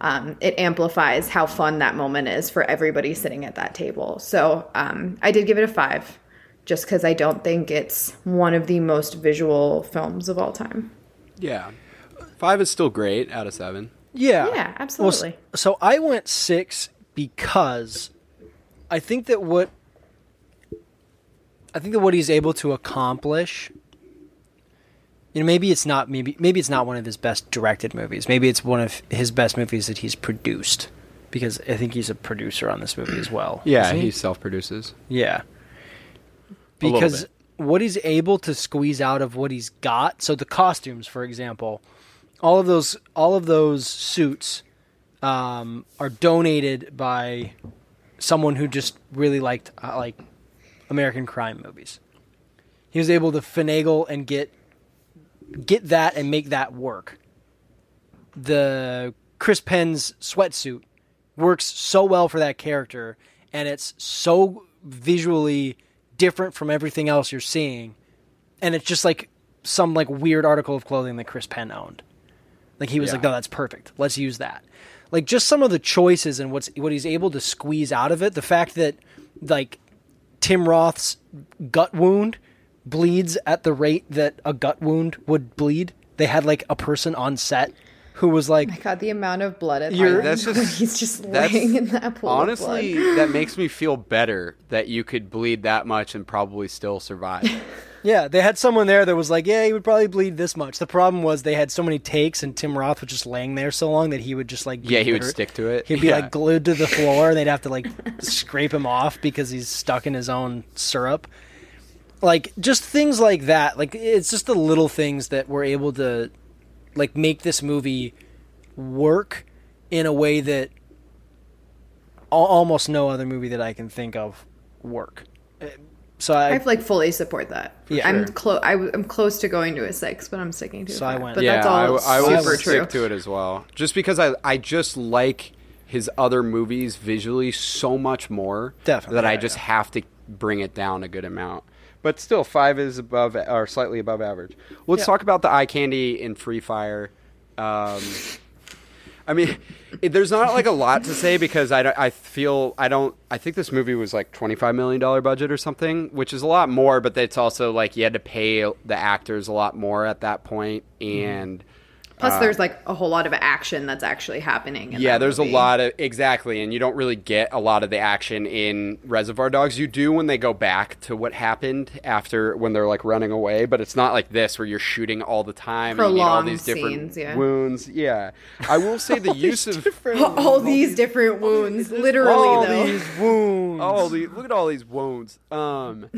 Um, it amplifies how fun that moment is for everybody sitting at that table. So um, I did give it a five just because I don't think it's one of the most visual films of all time. Yeah. Five is still great out of seven. Yeah. Yeah, Well, absolutely. so I went six because I think that what I think that what he's able to accomplish you know maybe it's not maybe maybe it's not one of his best directed movies. Maybe it's one of his best movies that he's produced because I think he's a producer on this movie as well. Yeah, he self produces. yeah. Because what he's able to squeeze out of what he's got, so the costumes, for example, all of those all of those suits um, are donated by someone who just really liked uh, like American crime movies. He was able to finagle and get get that and make that work. The Chris Penn's sweatsuit works so well for that character, and it's so visually different from everything else you're seeing, and it's just like some like weird article of clothing that Chris Penn owned. Like he was like, no, that's perfect. Let's use that. Like just some of the choices and what's what he's able to squeeze out of it. The fact that like Tim Roth's gut wound bleeds at the rate that a gut wound would bleed. They had like a person on set who was like, My God, the amount of blood at the You're- end That's when just- he's just that's- laying in that pool Honestly, of blood. that makes me feel better that you could bleed that much and probably still survive. yeah, they had someone there that was like, yeah, he would probably bleed this much. The problem was they had so many takes and Tim Roth was just laying there so long that he would just like, Yeah, he would stick to it. He'd be Yeah. like glued to the floor and they'd have to like scrape him off because he's stuck in his own syrup. Like just things like that. Like it's just the little things that were able to like make this movie work in a way that almost no other movie that I can think of work. So I, I like fully support that. Yeah. I'm Sure. close. I'm close to going to a six, but I'm sticking to So a I five. went- But yeah, that's all I, I will super stick to it as well. Just because I I just like his other movies visually so much more Definitely, that I just yeah. have to bring it down a good amount. But still, five is above or slightly above average. Let's Yeah. talk about the eye candy in Free Fire. Um, I mean, it, there's not like a lot to say because I, I feel I don't I think this movie was like 25 million dollar budget or something, which is a lot more. But it's also like you had to pay the actors a lot more at that and Mm-hmm. And Plus, there's like a whole lot of action that's actually happening. In yeah, there's movie. a lot of exactly, and you don't really get a lot of the action in Reservoir Dogs. You do when they go back to what happened after when they're like running away, but it's not like this where you're shooting all the time and you need all Prolonged these different scenes, yeah. wounds. Yeah, I will say the use of all these different wounds, literally all though. these wounds. all the look at all these wounds. Um,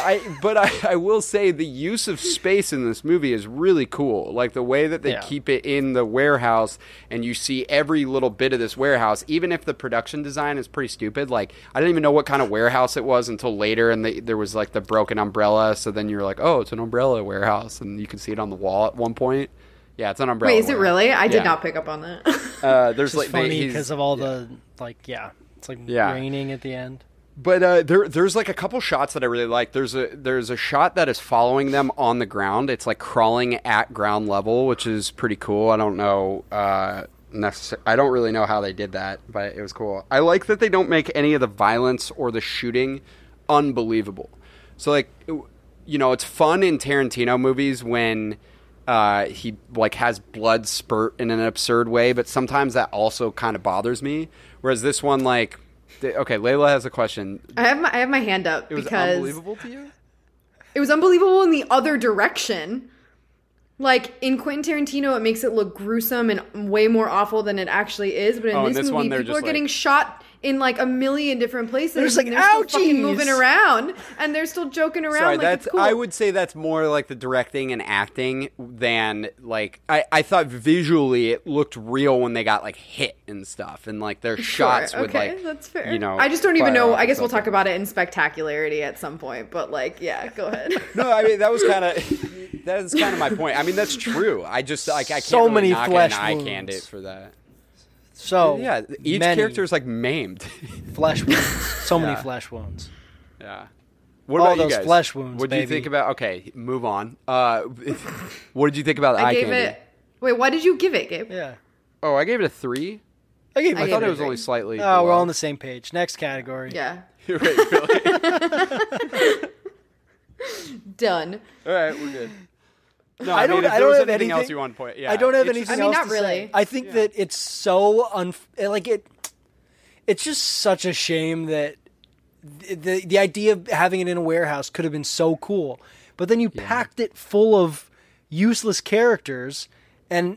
I but I, I will say the use of space in this movie is really cool. Like the way that they Yeah. Keep it in the warehouse, and you see every little bit of this warehouse, even if the production design is pretty stupid. Like I didn't even know what kind of warehouse it was until later, and they, there was like the broken umbrella. So then you're like, oh, it's an umbrella warehouse, and you can see it on the wall at one point. Yeah, it's an umbrella. Wait, is it really? I did Yeah. not pick up on that. Uh, there's It's like funny because of all the like yeah, it's like Yeah. raining at the end. But uh, there, there's like a couple shots that I really like. There's a there's a shot that is following them on the ground. It's like crawling at ground level, which is pretty cool. I don't know. Uh, necess- I don't really know how they did that, but it was cool. I like that they don't make any of the violence or the shooting unbelievable. So like, you know, it's fun in Tarantino movies when uh, he like has blood spurt in an absurd way, but sometimes that also kind of bothers me. Whereas this one, like, okay, Layla has a question. I have my I have my hand up because It was because unbelievable to you. it was unbelievable in the other direction. Like in Quentin Tarantino, it makes it look gruesome and way more awful than it actually is. But in Oh, this, this movie, they're people are getting shot in like a million different places. They're just like, and they're still fucking moving around, and they're still joking around. Sorry, like that's it's cool. I would say that's more like the directing and acting than like I, I thought visually it looked real when they got like hit and stuff and like their shots would okay, like that's fair. you know I just don't even know. I guess we'll talk about it in spectacularity at some point. But like, yeah, go ahead. No, I mean that was kind of that's kind of my point. I mean that's true. I just like I can't So really many knock flesh an eye wounds. candidate for that. So yeah, each many character is like maimed. flesh wounds. So many Yeah. flesh wounds. yeah. What All about you those guys? flesh wounds, What do you baby. think about? Okay, move on. Uh, what did you think about I eye gave candy? it. Wait, why did you give it, Gabe? Yeah. Oh, I gave it a three. I gave I I it. gave thought it it a was only three. slightly. Oh, we're below. all on the same page. Next category. Yeah, Right, Billy. done. All right, we're good. No, I don't. mean, if I don't was have anything anything else you want to point. Yeah, I don't have it's anything just- I mean, else not to really. say. I think that it's so un eh, like it. It's just such a shame that the, the the idea of having it in a warehouse could have been so cool, but then you packed it full of useless characters, and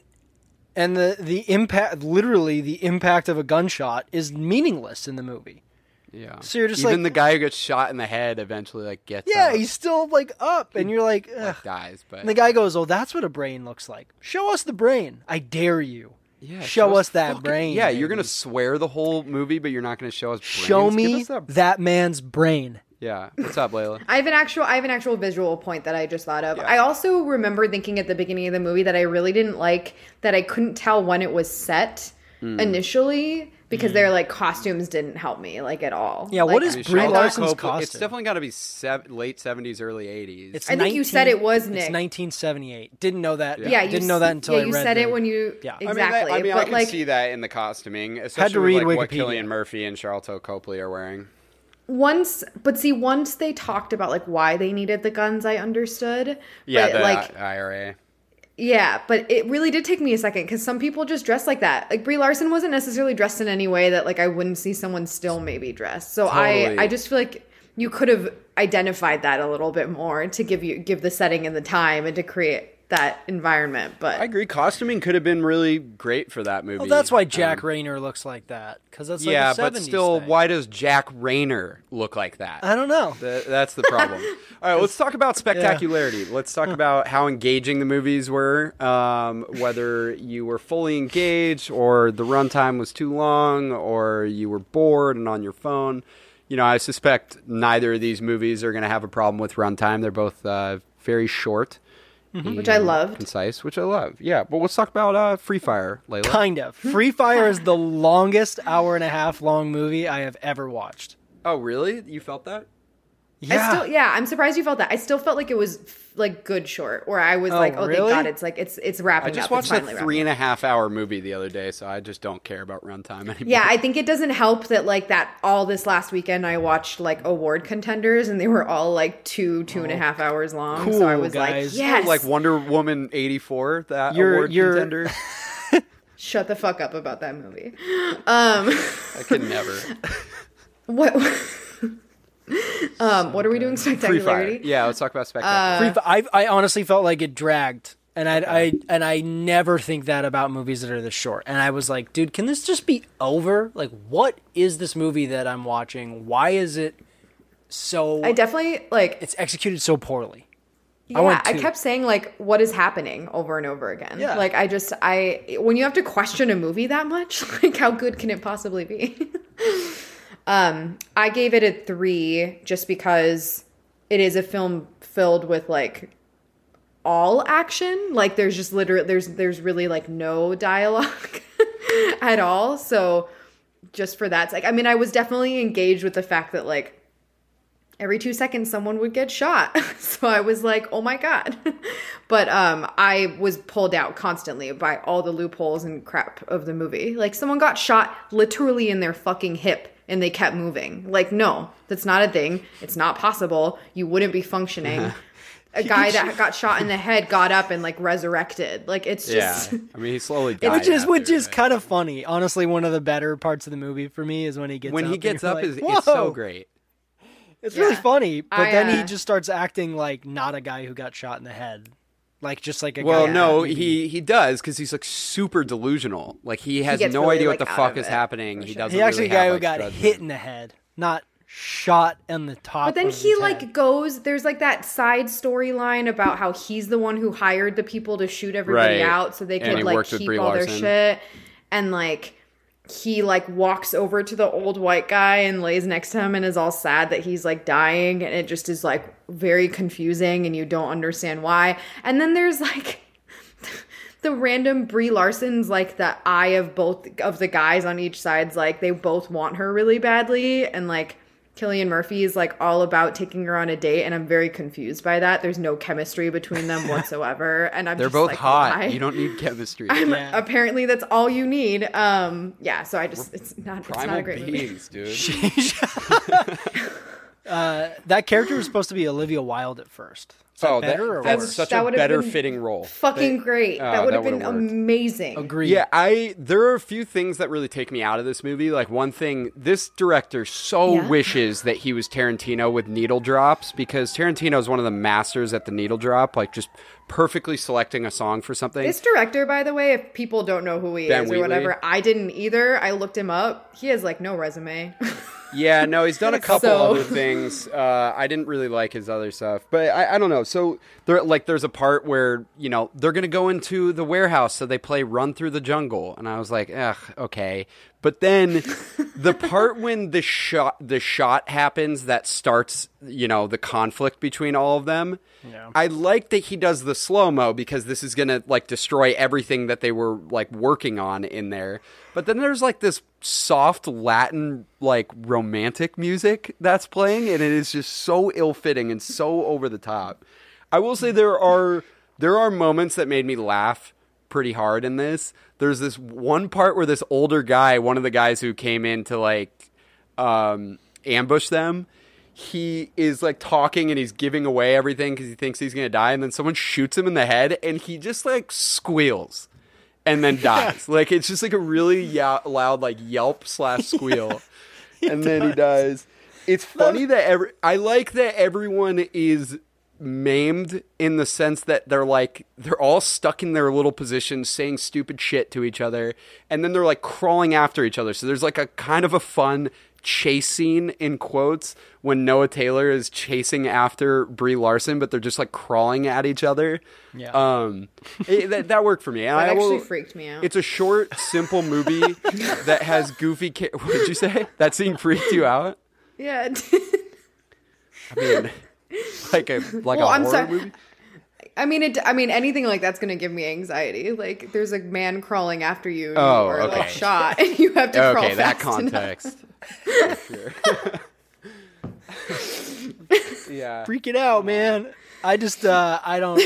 and the the impact, literally the impact of a gunshot, is meaningless in the movie. Yeah. So you're just even like- the guy who gets shot in the head eventually like gets Yeah, up, he's still like up, and you're like, Ugh. like, dies, but And the guy goes, "Oh, that's what a brain looks like. Show us the brain. I dare you. yeah, show, us that fucking- brain. Yeah, you're gonna swear the whole movie, but you're not gonna show us. Brains. show me us that- that man's brain." Yeah. What's up, Layla? I have an actual I have an actual visual point that I just thought of. Yeah. I also remember thinking at the beginning of the movie that I really didn't like that I couldn't tell when it was set Hmm. initially because their mm-hmm. like costumes didn't help me like at all. Yeah, what Like, is I mean, Brie Larson's Copeland- costume? It's definitely got to be sev- late '70s, early '80s. It's I think you said it was, It's 1978. Didn't know that. Yeah, you didn't know that until yeah, I you said the- it when you Yeah. I exactly. mean, I mean, that, I, mean, I but can like see that in the costuming, especially to with, read like, what Wikipedia. Cillian Murphy and Sharlto Copley are wearing. once, but see, once they talked about like why they needed the guns, I understood. Yeah, but, the uh, like IRA. Yeah, but it really did take me a second because some people just dress like that. Like Brie Larson wasn't necessarily dressed in any way that like I wouldn't see someone still maybe dressed. So Totally. I I just feel like you could have identified that a little bit more to give you give the setting and the time and to create that environment. But I agree. Costuming could have been really great for that movie. Well, that's why Jack Um, Reynor looks like that because that's like yeah, a but still, thing. why does Jack Reynor look like that? I don't know. Th- that's the problem. All right, let's talk about spectacularity. Let's talk about how engaging the movies were. Um, whether you were fully engaged, or the runtime was too long, or you were bored and on your phone. You know, I suspect neither of these movies are going to have a problem with runtime. They're both uh, very short, Mm-hmm. Which I and loved. concise, which I love. Yeah, but let's talk about uh, Free Fire, Layla. Kind of. Free Fire is the longest hour and a half long movie I have ever watched. Oh, really? You felt that? Yeah. I still yeah, I'm surprised you felt that. I still felt like it was like good short where I was Oh, like, oh really? thank God, it's like it's it's wrapping I just up. watched it's a finally three wrapping and a half hour movie the other day, so I just don't care about runtime anymore. Yeah, I think it doesn't help that like that all this last weekend I watched like award contenders and they were all like two, two and a half hours long. so I was guys. like, yes, like Wonder Woman eighty four. That You're- award you're- contender. shut the fuck up about that movie. Um, I could never. what? um, what are we doing? Free Fire. Spectacularity. Yeah, let's talk about spectacular. Free Fi- I, I honestly felt like it dragged, and I, I and I never think that about movies that are this short. And I was like, dude, can this just be over? Like, what is this movie that I'm watching? Why is it so? I definitely like. it's executed so poorly. Yeah, went I kept saying like, what is happening over and over again. Yeah. Like I just I when you have to question a movie that much, like how good can it possibly be? um, I gave it a three just because it is a film filled with like all action. Like there's just literally there's there's really like no dialogue at all. So just for that, like I mean, I was definitely engaged with the fact that like every two seconds someone would get shot so i was like oh my god but um i was pulled out constantly by all the loopholes and crap of the movie like someone got shot literally in their fucking hip and they kept moving like no that's not a thing it's not possible you wouldn't be functioning a guy that got shot in the head got up and like resurrected like it's just. yeah, just I mean he slowly died. which is after, which is right? kind of funny. Honestly, one of the better parts of the movie for me is when he gets when up he gets up like, is it's so great. It's really funny, but I, then he uh, just starts acting like not a guy who got shot in the head, like just like a Well, guy. no, who- he he does because he's like super delusional. Like he has gets no really, idea like, what the fuck is it, happening. He sure. doesn't. he actually really a guy have, who like, got judgment. hit in the head, not shot in the top. But then of he his like head. goes. There's like that side storyline about how he's the one who hired the people to shoot everybody Right. out so they could like keep Brie all their shit. And like he like walks over to the old white guy and lays next to him and is all sad that he's like dying and it just is like very confusing and you don't understand why. And then there's like the random Brie Larson's like the eye of both of the guys on each side's like they both want her really badly and like Cillian Murphy is like all about taking her on a date and I'm very confused by that. There's no chemistry between them whatsoever and I'm They're just both like, hot. why? You don't need chemistry. I'm, Yeah. Apparently that's all you need. Um yeah, so I just it's not it's not a great movie. beings, dude. that character was supposed to be Olivia Wilde at first. Is that oh, better or that's worse? such That a better been fitting role. Fucking They- great. oh, that would have been worked. amazing. Agreed. Yeah, I there are a few things that really take me out of this movie. Like one thing, this director so Yeah. wishes that he was Tarantino with needle drops because Tarantino is one of the masters at the needle drop, like just perfectly selecting a song for something. This director, by the way, if people don't know who he Ben is or whatever, I didn't either. I looked him up. He has like no resume. Yeah, no, he's done a couple So- other things. Uh, I didn't really like his other stuff, but I, I don't know. So there, like, there's a part where you know they're gonna go into the warehouse, so they play "Run Through the Jungle," and I was like, ugh, okay. But then the part when the shot the shot happens that starts, you know, the conflict between all of them. Yeah. I like that he does the slow mo because this is gonna like destroy everything that they were like working on in there. But then there's like this soft Latin like romantic music that's playing, and it is just so ill fitting and so over the top. I will say there are there are moments that made me laugh pretty hard in this. There's this one part where this older guy, one of the guys who came in to like um, ambush them, he is like talking and he's giving away everything because he thinks he's gonna die, and then someone shoots him in the head, and he just like squeals and then dies. like it's just like a really ya- loud like yelp slash squeal, and then he dies. It's funny that every I like that everyone is maimed in the sense that they're like they're all stuck in their little positions saying stupid shit to each other and then they're like crawling after each other so there's like a kind of a fun chase scene in quotes when Noah Taylor is chasing after Brie Larson but they're just like crawling at each other Yeah. um it, that, that worked for me and That I will- actually freaked me out. it's a short simple movie that has goofy ca- what did you say that scene freaked you out yeah. it did. I mean like a like Well, a I'm horror sorry. movie I mean, it. I mean, anything like that's gonna give me anxiety. Like, there's a man crawling after you, and Oh, you are okay. like shot, and you have to crawl okay, that fast context. Yeah. Freak it out, man. I just uh I don't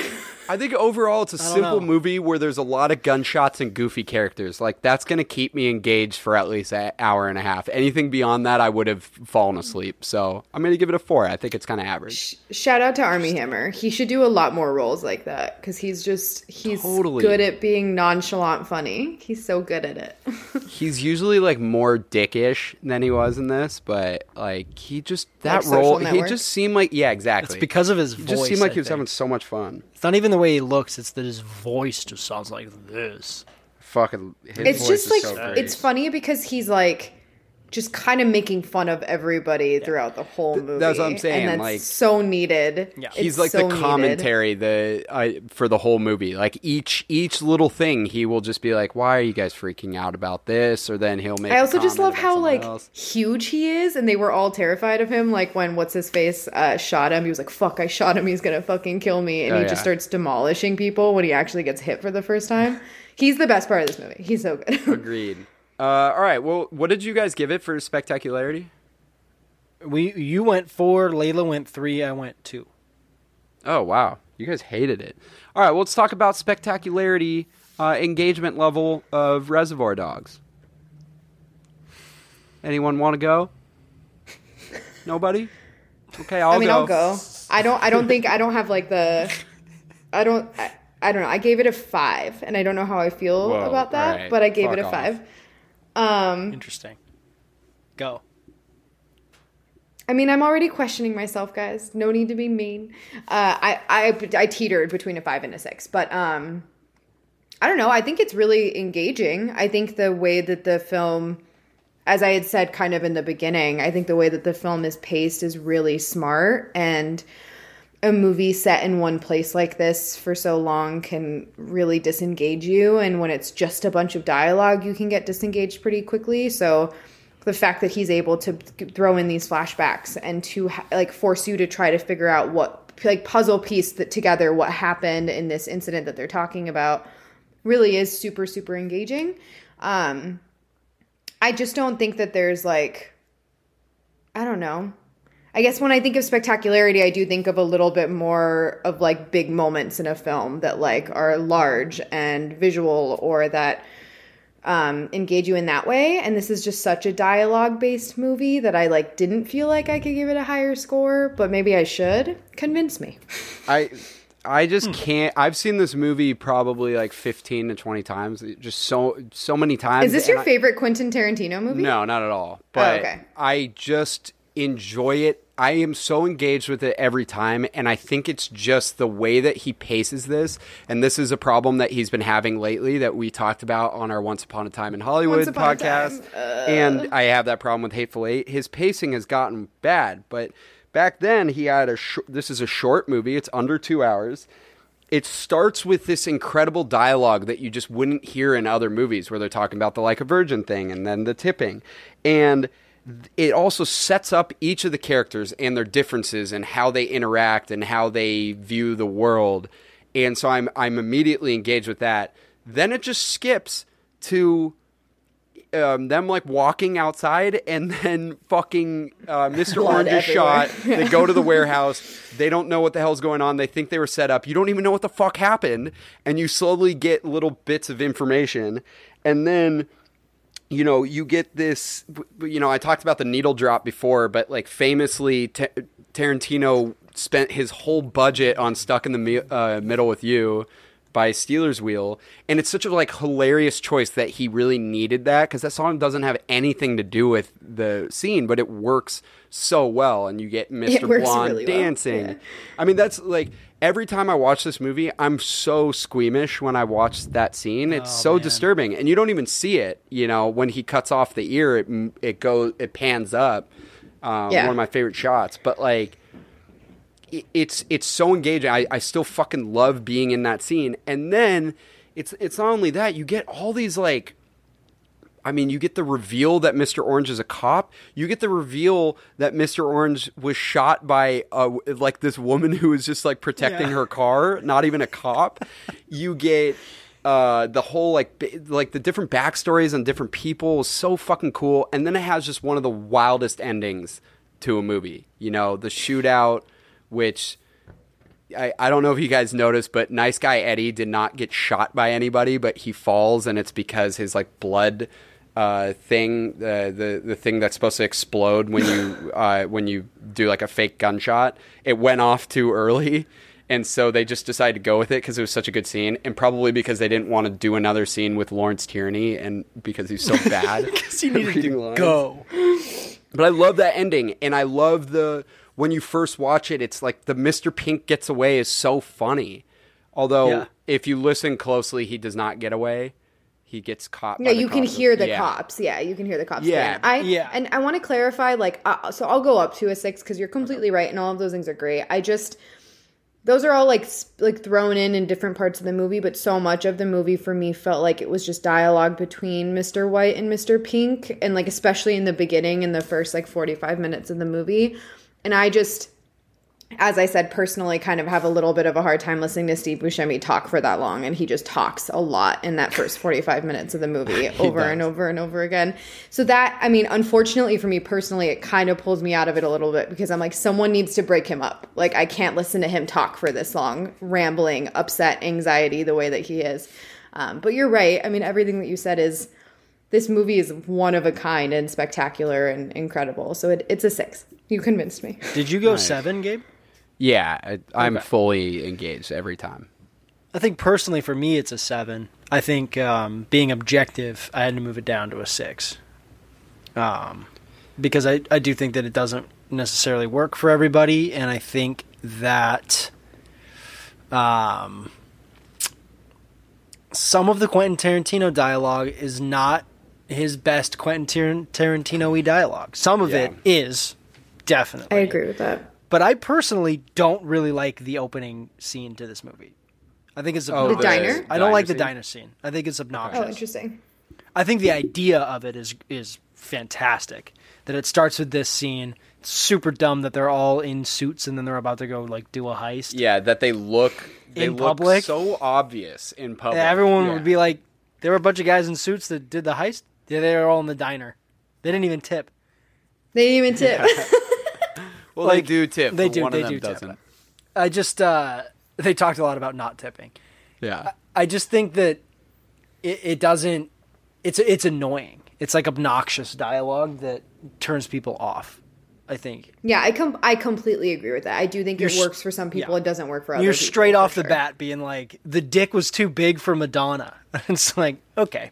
I think overall it's a simple know. movie where there's a lot of gunshots and goofy characters. Like that's going to keep me engaged for at least an hour and a half. Anything beyond that I would have fallen asleep. So, I'm going to give it a 4. I think it's kind of average. Shout out to Armie Hammer. He should do a lot more roles like that because he's just he's Totally. good at being nonchalant funny. He's so good at it. He's usually like more dickish than he was in this, but like he just that Like role he just seemed like yeah, exactly. it's because of his he voice. just seemed like I he was think. having so much fun. It's not even the way he looks, it's that his voice just sounds like this. Fucking his it's voice just is like so great. it's funny because he's like just kind of making fun of everybody throughout the whole movie. that's what I'm saying, And that's like- so needed. Yeah. he's It's like so the needed. commentary the uh, for the whole movie like each each little thing he will just be like why are you guys freaking out about this or then he'll make I also just love how like else. huge he is, and they were all terrified of him. Like when what's his face uh, shot him, he was like, "Fuck, I shot him. He's gonna fucking kill me," and Oh, he yeah. just starts demolishing people when he actually gets hit for the first time. He's the best part of this movie. He's so good. agreed uh, all right well what did you guys give it for spectacularity We you went four, Layla went three, I went two. oh wow you guys hated it all right well let's talk about spectacularity uh, engagement level of reservoir dogs anyone want to go nobody okay i'll I mean, go I'll go. I don't. I don't think I don't have like the. I don't. I, I don't know. I gave it a five, and I don't know how I feel Whoa, about that, alright, but I gave fuck it a off. five. Um, Interesting. Go. I mean, I'm already questioning myself, guys. No need to be mean. Uh, I, I I teetered between a five and a six, but um, I don't know. I think it's really engaging. I think the way that the film, as I had said, kind of in the beginning, I think the way that the film is paced is really smart, and a movie set in one place like this for so long can really disengage you. And when it's just a bunch of dialogue, you can get disengaged pretty quickly. So the fact that he's able to throw in these flashbacks and to like force you to try to figure out what like puzzle piece that together what happened in this incident that they're talking about really is super super engaging um i just don't think that there's like i don't know i guess when i think of spectacularity i do think of a little bit more of like big moments in a film that like are large and visual or that um, engage you in that way. And this is just such a dialogue based movie that I like didn't feel like I could give it a higher score, but maybe I should. Convince me. I I just Hmm. can't. I've seen this movie probably like fifteen to twenty times, just so so many times. Is this and your I- favorite Quentin Tarantino movie? No, not at all. But okay. I just enjoy it. I am so engaged with it every time, and I think it's just the way that he paces this. And this is a problem that he's been having lately that we talked about on our Once Upon a Time in Hollywood Once Upon a podcast. Time. Uh. And I have that problem with Hateful Eight. His pacing has gotten bad, but back then he had a. Sh- this is a short movie. It's under two hours it starts with this incredible dialogue that you just wouldn't hear in other movies where they're talking about the like a virgin thing and then the tipping and it also sets up each of the characters and their differences and how they interact and how they view the world and so i'm i'm immediately engaged with that then it just skips to um, them like walking outside and then fucking uh, Mr. Orange is shot. They go to the warehouse. They don't know what the hell's going on. They think they were set up. You don't even know what the fuck happened. And you slowly get little bits of information. And then, you know, you get this. You know, I talked about the needle drop before, but like famously, Ta Tarantino spent his whole budget on Stuck in the Mi- uh, Middle with You by Stealers Wheel, and it's such a like hilarious choice that he really needed that because that song doesn't have anything to do with the scene, but it works so well, and you get Mr. Blonde really well, dancing. yeah. I mean, that's like every time I watch this movie, I'm so squeamish when I watch that scene. It's so disturbing, and you don't even see it. You know, when he cuts off the ear, it it goes, it pans up. Uh, Yeah. One of my favorite shots, but like it- it's it's so engaging. I, I still fucking love being in that scene. And then it's it's not only that, you get all these like I mean, you get the reveal that Mr. Orange is a cop. You get the reveal that Mr. Orange was shot by uh, like this woman who was just like protecting her car, not even a cop. you get uh, the whole like bi- like the different backstories on different people is so fucking cool. And then it has just one of the wildest endings to a movie. You know, the shootout, which I, I don't know if you guys noticed, but nice guy Eddie did not get shot by anybody, but he falls, and it's because his like blood uh, thing, uh, the the thing that's supposed to explode when you uh, when you do like a fake gunshot, it went off too early, and so they just decided to go with it because it was such a good scene, and probably because they didn't want to do another scene with Lawrence Tierney, and because he's so bad, because he needed to go. but I love that ending, and I love the when you first watch it. It's like the Mister Pink gets away is so funny. Although Yeah. if you listen closely, he does not get away. He gets caught. Yeah, you can hear the Yeah. cops. Yeah, you can hear the cops. Yeah. I Yeah. and I want to clarify. Like, uh, so I'll go up to a six because you're completely right, and all of those things are great. I just those are all like sp- like thrown in in different parts of the movie, but so much of the movie for me felt like it was just dialogue between Mr. White and Mr. Pink, and like especially in the beginning in the first like 45 minutes of the movie, and I just as I said, personally, kind of have a little bit of a hard time listening to Steve Buscemi talk for that long, and he just talks a lot in that first forty-five minutes of the movie, over and over and over again. So that, I mean, unfortunately for me personally, it kind of pulls me out of it a little bit because I'm like, someone needs to break him up. Like, I can't listen to him talk for this long, rambling, upset, anxiety, the way that he is. Um, but you're right. I mean, everything that you said is this movie is one of a kind and spectacular and incredible. So it, it's a six. You convinced me. Did you go seven, Gabe? Yeah, I, I'm Okay. fully engaged every time. I think personally for me it's a seven. I think um, being objective, I had to move it down to a six. Um, because I, I do think that it doesn't necessarily work for everybody, and I think that um, some of the Quentin Tarantino dialogue is not his best Quentin Tar- Tarantino-y dialogue. Some of Yeah. it is definitely. I agree with that. But I personally don't really like the opening scene to this movie. I think it's Oh, obnoxious. The diner? I don't like the diner scene. I think it's obnoxious. Oh, interesting. I think the idea of it is is fantastic. That it starts with this scene. It's super dumb that they're all in suits and then they're about to go like do a heist. Yeah, that they look they In look public? so obvious in public. And everyone Yeah. would be like, there were a bunch of guys in suits that did the heist. Yeah, they were all in the diner. They didn't even tip. They didn't even tip. well, like, they do tip. they do- One they of them do tip. doesn't. I just uh, they talked a lot about not tipping. Yeah. I just think that it, it doesn't it's it's annoying. It's like obnoxious dialogue that turns people off. I think Yeah, I com- I completely agree with that. I do think You're it works for some people. yeah. It doesn't work for others. you're people. straight for off the sure. bat being like the dick was too big for Madonna. it's like okay,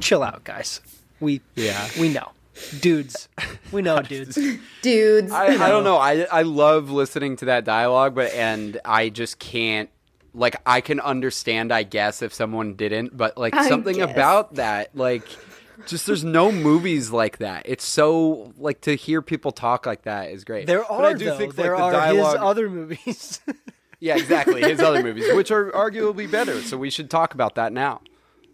chill out, guys. We Yeah. we know, dudes. We know, dudes. dudes. I, I don't know. I I love listening to that dialogue, but and I just can't. Like I can understand, I guess, if someone didn't, but like I something guess. about that, like, just there's no movies like that. It's so like to hear people talk like that is great. There But are I do though. think, like, there the are dialogue- his other movies. Yeah, exactly. His other movies, which are arguably better. So we should talk about that now.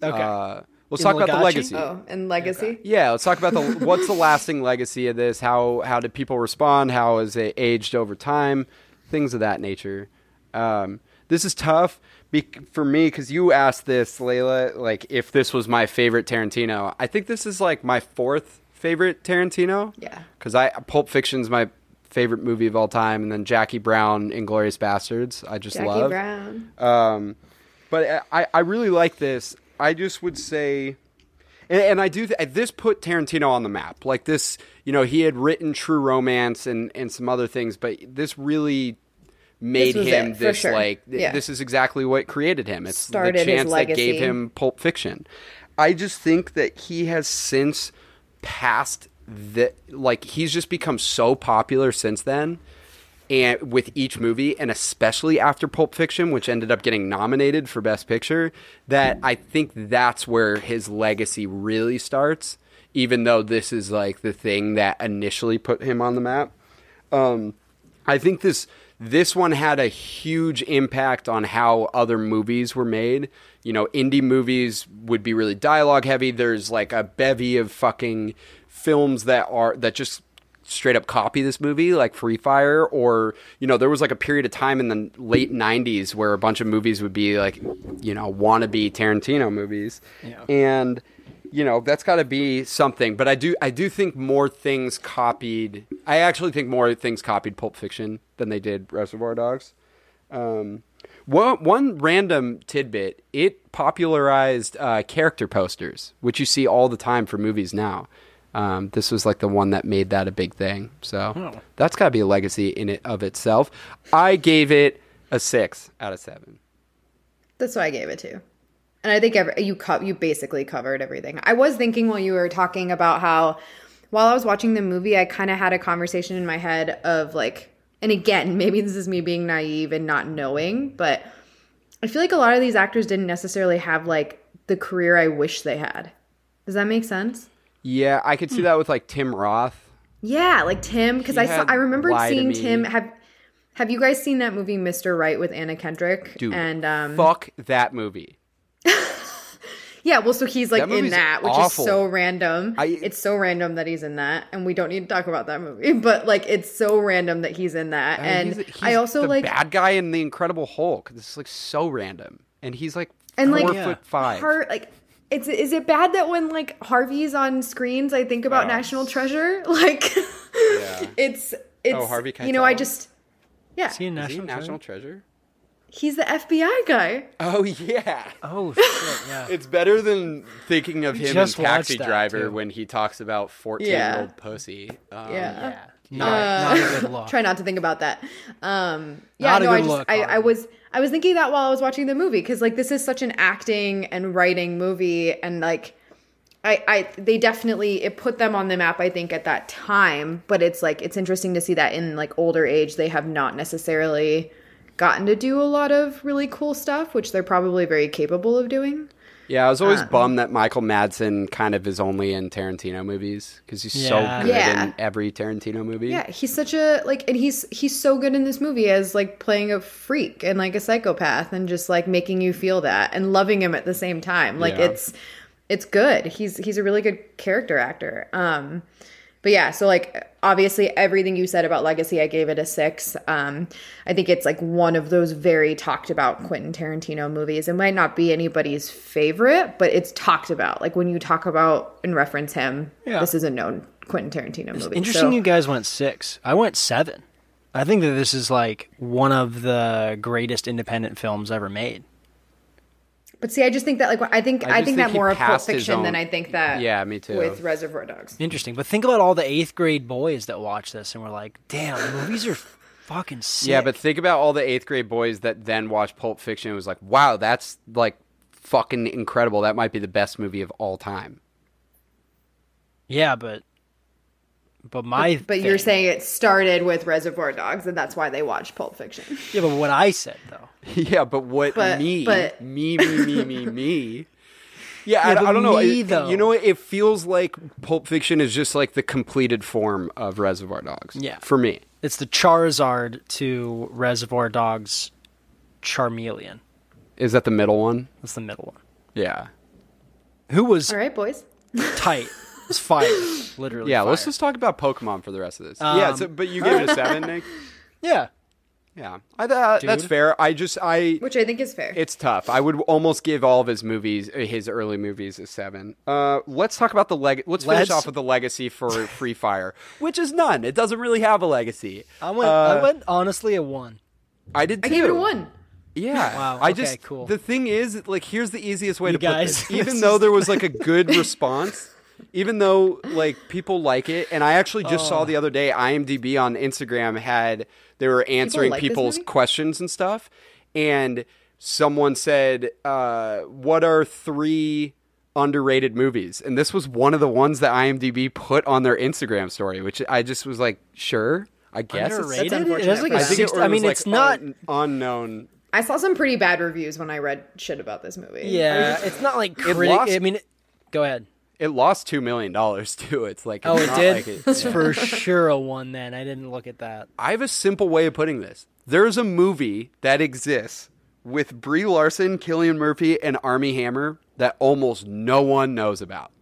okay. Uh, let's In talk about the Legacy? legacy. Oh, and legacy. Yeah, let's talk about the what's the lasting legacy of this. How how did people respond? How has it aged over time? Things of that nature. Um, this is tough be- for me because you asked this, Layla. Like, if this was my favorite Tarantino, I think this is like my fourth favorite Tarantino. Yeah. because I Pulp Fiction's my favorite movie of all time, and then Jackie Brown, Inglourious Basterds. I just love Jackie love. Brown. Um, but I, I really like this. I just would say, and, and I do. Th- this put Tarantino on the map. Like this, you know, he had written True Romance and and some other things, but this really made was him it, this sure. like Yeah. this is exactly what created him. It's Started the chance that gave him Pulp Fiction. I just think that he has since passed the like he's just become so popular since then and with each movie and especially after Pulp Fiction which ended up getting nominated for best picture that I think that's where his legacy really starts even though this is like the thing that initially put him on the map um, I think this this one had a huge impact on how other movies were made. You know, indie movies would be really dialogue heavy. There's like a bevy of fucking films that are that just straight up copy this movie like Free Fire or you know there was like a period of time in the late 90s where a bunch of movies would be like you know wannabe Tarantino movies. Yeah. And you know that's got to be something but i do i do think more things copied i actually think more things copied pulp fiction than they did reservoir dogs um, one, one random tidbit it popularized uh, character posters which you see all the time for movies now um, this was like the one that made that a big thing so that's got to be a legacy in it of itself i gave it a six out of seven That's what I gave it to. And I think every, you co- you basically covered everything. I was thinking while you were talking about how while I was watching the movie, I kind of had a conversation in my head of like, and again, maybe this is me being naive and not knowing, but I feel like a lot of these actors didn't necessarily have like the career I wish they had. Does that make sense? Yeah i could see that with like tim roth Yeah, like Tim, because I saw I remember Lie to seeing Me. Tim. Have Have you guys seen that movie, Mr. Right, with Anna Kendrick? dude and um, fuck that movie Yeah, well, so he's like That in movie's that, which awful. is so random. I- it's so random that he's in that, and we don't need to talk about that movie. But like, it's so random that he's in that, I mean, and he's- he's I also the like bad guy in the Incredible Hulk. This is like so random, and he's like and four like foot five. Har- like, it's is it bad that when like Harvey's on screens, I think about Oh. National Treasure? Like, it's it's Oh, Harvey you know, I just yeah, See in Is he National, National Treasure? Treasure? he's the FBI guy. Oh yeah, Oh shit! Yeah. it's better than thinking of him as just Taxi Driver too. when he talks about fourteen-year-old pussy. Um, Yeah. Not, not a good look. Try not to think about that. Um, yeah, Not a no, good I just look, I, I was I was thinking that while I was watching the movie because like this is such an acting and writing movie and like I I they definitely it put them on the map I think at that time but it's like it's interesting to see that in like older age they have not necessarily gotten to do a lot of really cool stuff which they're probably very capable of doing. Yeah, I was always bummed that Michael Madsen kind of is only in Tarantino movies because he's Yeah. so good Yeah. in every Tarantino movie. Yeah, he's such a like, and he's he's so good in this movie as like playing a freak and like a psychopath and just like making you feel that and loving him at the same time. Like Yeah. it's it's good. He's he's a really good character actor. Um, but yeah, so like obviously everything you said about Legacy, I gave it a six. Um, I think it's like one of those very talked about Quentin Tarantino movies. It might not be anybody's favorite, but it's talked about. Like when you talk about and reference him, Yeah. this is a known Quentin Tarantino movie. Interesting So- you guys went six. I went seven. I think that this is like one of the greatest independent films ever made. But see, I just think that like I think I I, think, think that more of Pulp passed his Fiction than I think that Yeah, me too. with Reservoir Dogs. Interesting, but think about all the eighth grade boys that watch this and were like, "Damn, movies are fucking sick." Yeah, but think about all the eighth grade boys that then watched Pulp Fiction and was like, wow, that's like fucking incredible. That might be the best movie of all time. yeah, but but my But you're thing- saying it started with Reservoir Dogs, and that's why they watched Pulp Fiction. yeah, but what I said though. yeah, but what But- me, but- me, me, me, me, me. Yeah, I, Yeah, I but don't know. me, It- though. You know what? It feels like Pulp Fiction is just like the completed form of Reservoir Dogs. Yeah. For me. It's the Charizard to Reservoir Dogs Charmeleon. Is that the middle one? That's the middle one. Yeah. Who was All right, boys. tight? Was fire, literally. Yeah, let's just talk about Pokemon for the rest of this. yeah, Um, so, but you gave it a seven, Nick? yeah. Yeah. I, uh, that's fair. I just, I. Which I think is fair. It's tough. I would almost give all of his movies, uh, his early movies, a seven. Uh, let's talk about the leg. Let's finish Let's- off with the legacy for Free Fire, which is none. It doesn't really have a legacy. I went. Uh, I went honestly a one. I did. I gave it a one. Yeah. Wow, I okay, just. cool. The thing is, like, here's the easiest way You to put guys, this. Even this though is- there was like a good response, even though like people like it, and I actually just Oh. saw the other day IMDb on Instagram had they were answering like people's questions and stuff, and someone said, uh, "What are three underrated movies and this was one of the ones that IMDb put on their Instagram story which I just was like sure I guess it's- Underrated. unfortunate It has like for. I think it. I mean, was, it's like, not. un- unknown I saw some pretty bad reviews when I read shit about this movie. Yeah, it's not like It lost- I mean, it- go ahead. It lost two million dollars too. It's like Oh, it's it did. like it- It's for sure a one. Then I didn't look at that. I have a simple way of putting this. There's a movie that exists with Brie Larson, Cillian Murphy, and Armie Hammer that almost no one knows about.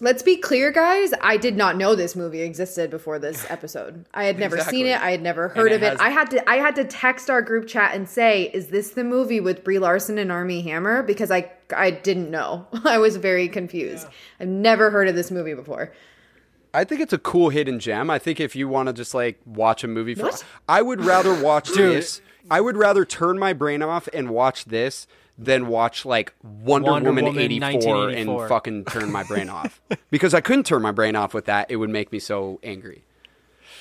Let's be clear, guys. I did not know this movie existed before this episode. I had never Exactly. seen it. I had never heard it of it. has- I had to. I had to text our group chat and say, "Is this the movie with Brie Larson and Armie Hammer?" Because I I didn't know. I was very confused. I've never heard of this movie before. I think it's a cool hidden gem. I think if you want to just like watch a movie for What? I would rather watch this. I would rather turn my brain off and watch this than watch like Wonder, Wonder Woman, Woman 84 and fucking turn my brain off. Because I couldn't turn my brain off with that. It would make me so angry.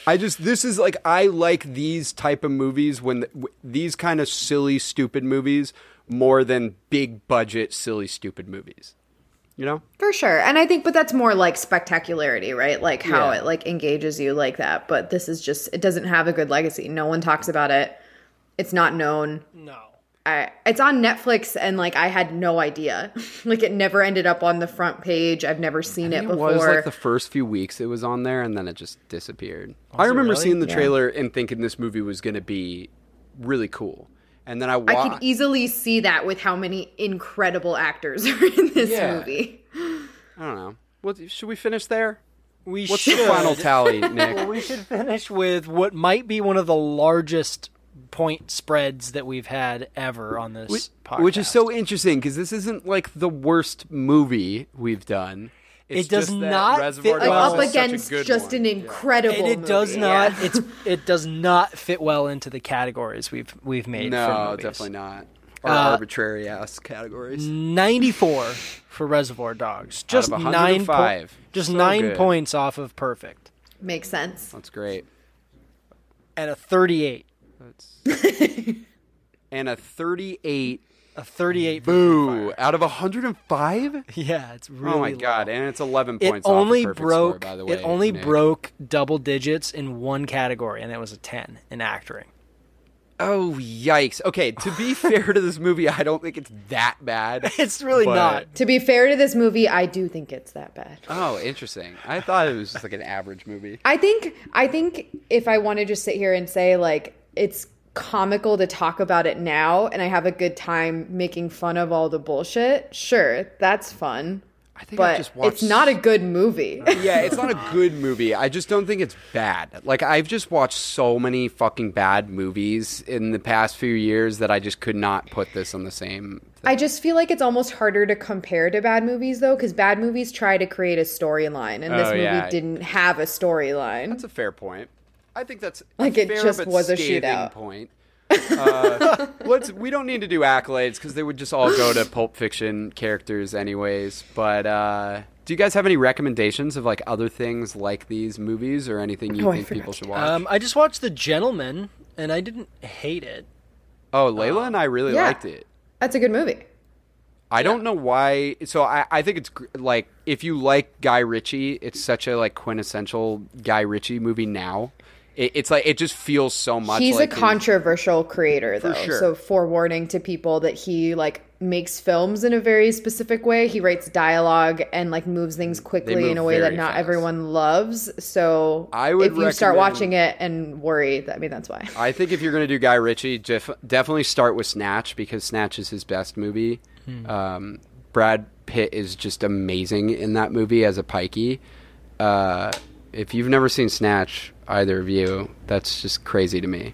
I just this is like I like these type of movies when w- these kind of silly stupid movies more than big budget silly stupid movies. You know? For sure. And I think but that's more like spectacularity, right? Like how Yeah. it like engages you like that. But this is just it doesn't have a good legacy. No one talks about it. It's not known. No. I, it's on Netflix and like I had no idea. like it never ended up on the front page. I've never seen it It before. was like the first few weeks it was on there, and then it just disappeared. I remember really? seeing the Yeah. trailer and thinking this movie was going to be really cool, and then I I could easily see that with how many incredible actors are in this Yeah. movie. I don't know. What should we finish there? We What's should. the final tally, Well, Nick? we should finish with what might be one of the largest point spreads that we've had ever on this Which, podcast. which is so interesting because this isn't like the worst movie we've done. It's It does not fit Like Dogs up well- a against just one. an incredible And it does movie, not. yeah. It's it does not fit well into the categories we've we've made. for No, movies. definitely not. Our Uh, arbitrary ass categories. Ninety four for Reservoir Dogs. Just of nine. Po- just So nine good. points off of perfect, Makes sense. That's great. and a thirty-eight. And a 38 A thirty-eight. boo out of 105? Yeah, it's oh really. oh my low. god! And it's 11 It points. off only of broke. Score, by the way, it only Nick. broke double digits in one category, and it was a ten in acting. Oh yikes! Okay, to be fair to this movie, I don't think it's that bad. It's really But- not. To be fair to this movie, I do think it's that bad. Oh, interesting. I thought it was just like an average movie. I think I think if I want to just sit here and say like it's comical to talk about it now and I have a good time making fun of all the bullshit, sure, that's fun. I think I But just watched. it's not a good movie. yeah, it's not a good movie. I just don't think it's bad. Like I've just watched so many fucking bad movies in the past few years that I just could not put this on the same. I just feel like it's almost harder to compare to bad movies though cuz bad movies try to create a storyline and oh, this Oh, movie yeah. didn't have a storyline. That's a fair point. I think that's a Like, it fair just but was a scathing shootout. Point. Uh, let's. We don't need to do accolades because they would just all go to Pulp Fiction characters, anyways. But uh, do you guys have any recommendations of like other things like these movies or anything you Oh, think people should watch? Um, I just watched The Gentlemen, and I didn't hate it. oh, Layla and I really Yeah. liked it. That's a good movie. I don't know why. So I, I think it's gr- like if you like Guy Ritchie, it's such a like quintessential Guy Ritchie movie now. It, it's like it just feels so much. He's like a his- controversial creator though. sure. So forewarning to people that he like makes films in a very specific way. He writes dialogue and like moves things quickly move in a way that not fast. everyone loves. So I would if you start watching it and worry, that, I mean that's why. I think if you're going to do Guy Ritchie, def- definitely start with Snatch because Snatch is his best movie. Um, Brad Pitt is just amazing in that movie as a pikey. Uh, if you've never seen Snatch, either of you, that's just crazy to me.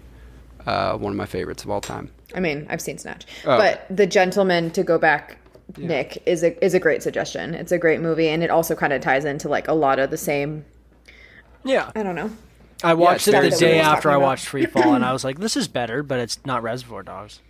Uh, one of my favorites of all time. I mean, I've seen Snatch, Oh. but The Gentlemen to go back. Nick is a is a great suggestion. It's a great movie, and it also kind of ties into like a lot of the same. Yeah, I don't know. I watched it the that we day after I about. watched Free Fall, and I was like, "This is better," but it's not Reservoir Dogs.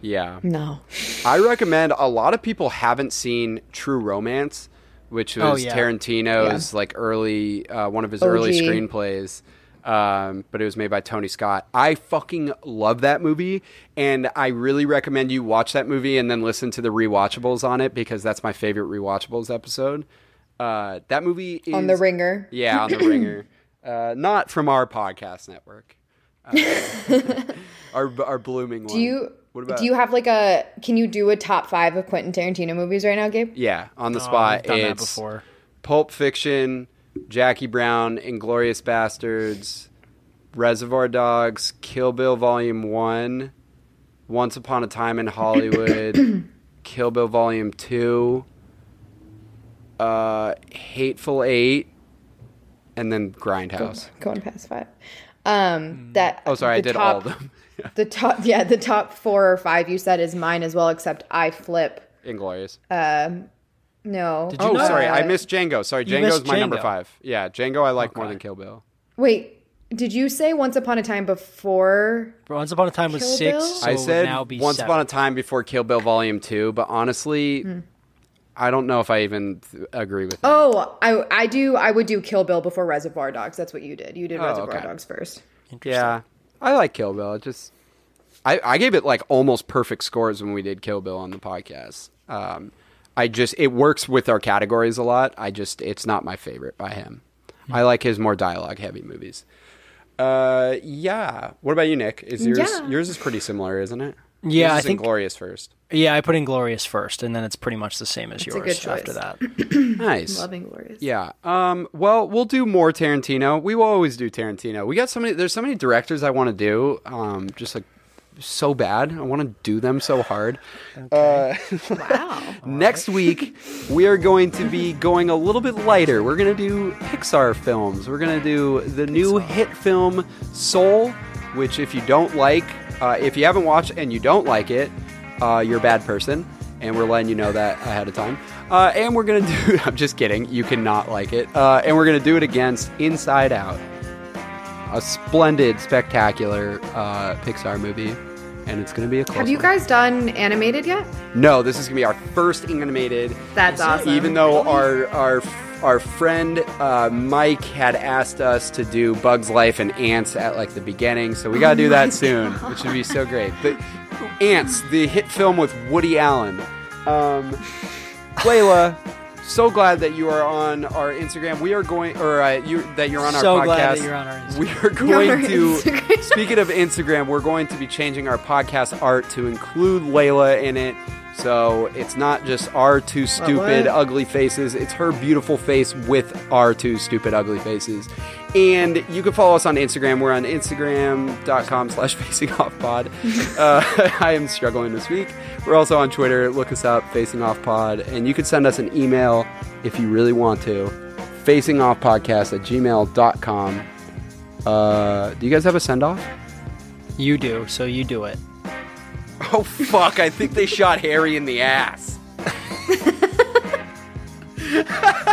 Yeah. No, I recommend a lot of people haven't seen True Romance, which was Oh, yeah. Tarantino's like early uh, one of his early screenplays. Um, but it was made by Tony Scott. I fucking love that movie, and I really recommend you watch that movie and then listen to the rewatchables on it because that's my favorite rewatchables episode. Uh, that movie is on the Ringer. yeah, on the Ringer. Uh, not from our podcast network. Our our blooming one. Do you What about do you have like a? Can you do a top five of Quentin Tarantino movies right now, Gabe? Yeah, on the Oh, spot. I've done that before. Pulp Fiction, Jackie Brown, Inglourious Basterds, Reservoir Dogs, Kill Bill Volume 1, Once Upon a Time in Hollywood, Kill Bill Volume 2, uh, Hateful Eight, and then Grindhouse. Going past five. Um, that. Oh, sorry, I the did all of them. The top, yeah, the top four or five you said is mine as well, except I flip. Inglourious. Um, no. Did you oh, not- sorry, I missed Django. Sorry, You Django's missed my number five. Yeah, Django I like more than Kill Bill. Wait, did you say Once Upon a Time before? Once Upon a Time was Kill six. Bill? So I it would said now be Once seven. Upon a Time before Kill Bill Volume 2, but honestly, hmm. I don't know if I even th- agree with that. Oh, I I do. I would do Kill Bill before Reservoir Dogs. That's what you did. You did Oh, Reservoir okay. Dogs first. yeah, I like Kill Bill. It just, I, I gave it like almost perfect scores when we did Kill Bill on the podcast. Um, I just, it works with our categories a lot. I just, it's not my favorite by him. I like his more dialogue heavy movies. Uh, yeah. What about you, Nick? Is yours, Yeah. yours is pretty similar, isn't it? Yeah, Yours I think- glorious first. Yeah, I put Inglourious first, and then it's pretty much the same as a yours good after that. Nice. Loving Glorious. Yeah. Um, well, we'll do more Tarantino. We will always do Tarantino. We got so many. There's so many directors I want to do. Um, just like so bad. I want to do them so hard. Uh, Wow. next week we are going to be going a little bit lighter. We're gonna do Pixar films. We're gonna do the new hit film Soul, which if you don't like, uh, if you haven't watched and you don't like it, uh, you're a bad person. And we're letting you know that ahead of time. Uh, and we're gonna do. I'm just kidding. You cannot like it. Uh, and we're gonna do it against Inside Out, a splendid, spectacular uh, Pixar movie. And it's gonna be a close Have you one. guys done animated yet? No, this is gonna be our first animated. That's awesome. Even though our our our friend uh, Mike had asked us to do Bugs Life and Antz at like the beginning, so we gotta do that soon, which would be so great. But Antz, the hit film with Woody Allen. Um, Layla, so glad that you are on our Instagram. We are going, or uh, you that you're on our So podcast. glad that you're on our Instagram. We are going to. Speaking of Instagram, we're going to be changing our podcast art to include Layla in it. So it's not just our two stupid, ugly faces. It's her beautiful face with our two stupid, ugly faces. And you can follow us on Instagram. We're on Instagram.com slash facing off pod. Uh, I am struggling this week. We're also on Twitter. Look us up, facing off pod. And you can send us an email if you really want to. Facing off podcast at gmail.com. Uh, do you guys have a send off? You do, so you do it. Oh fuck! I think they shot Harry in the ass.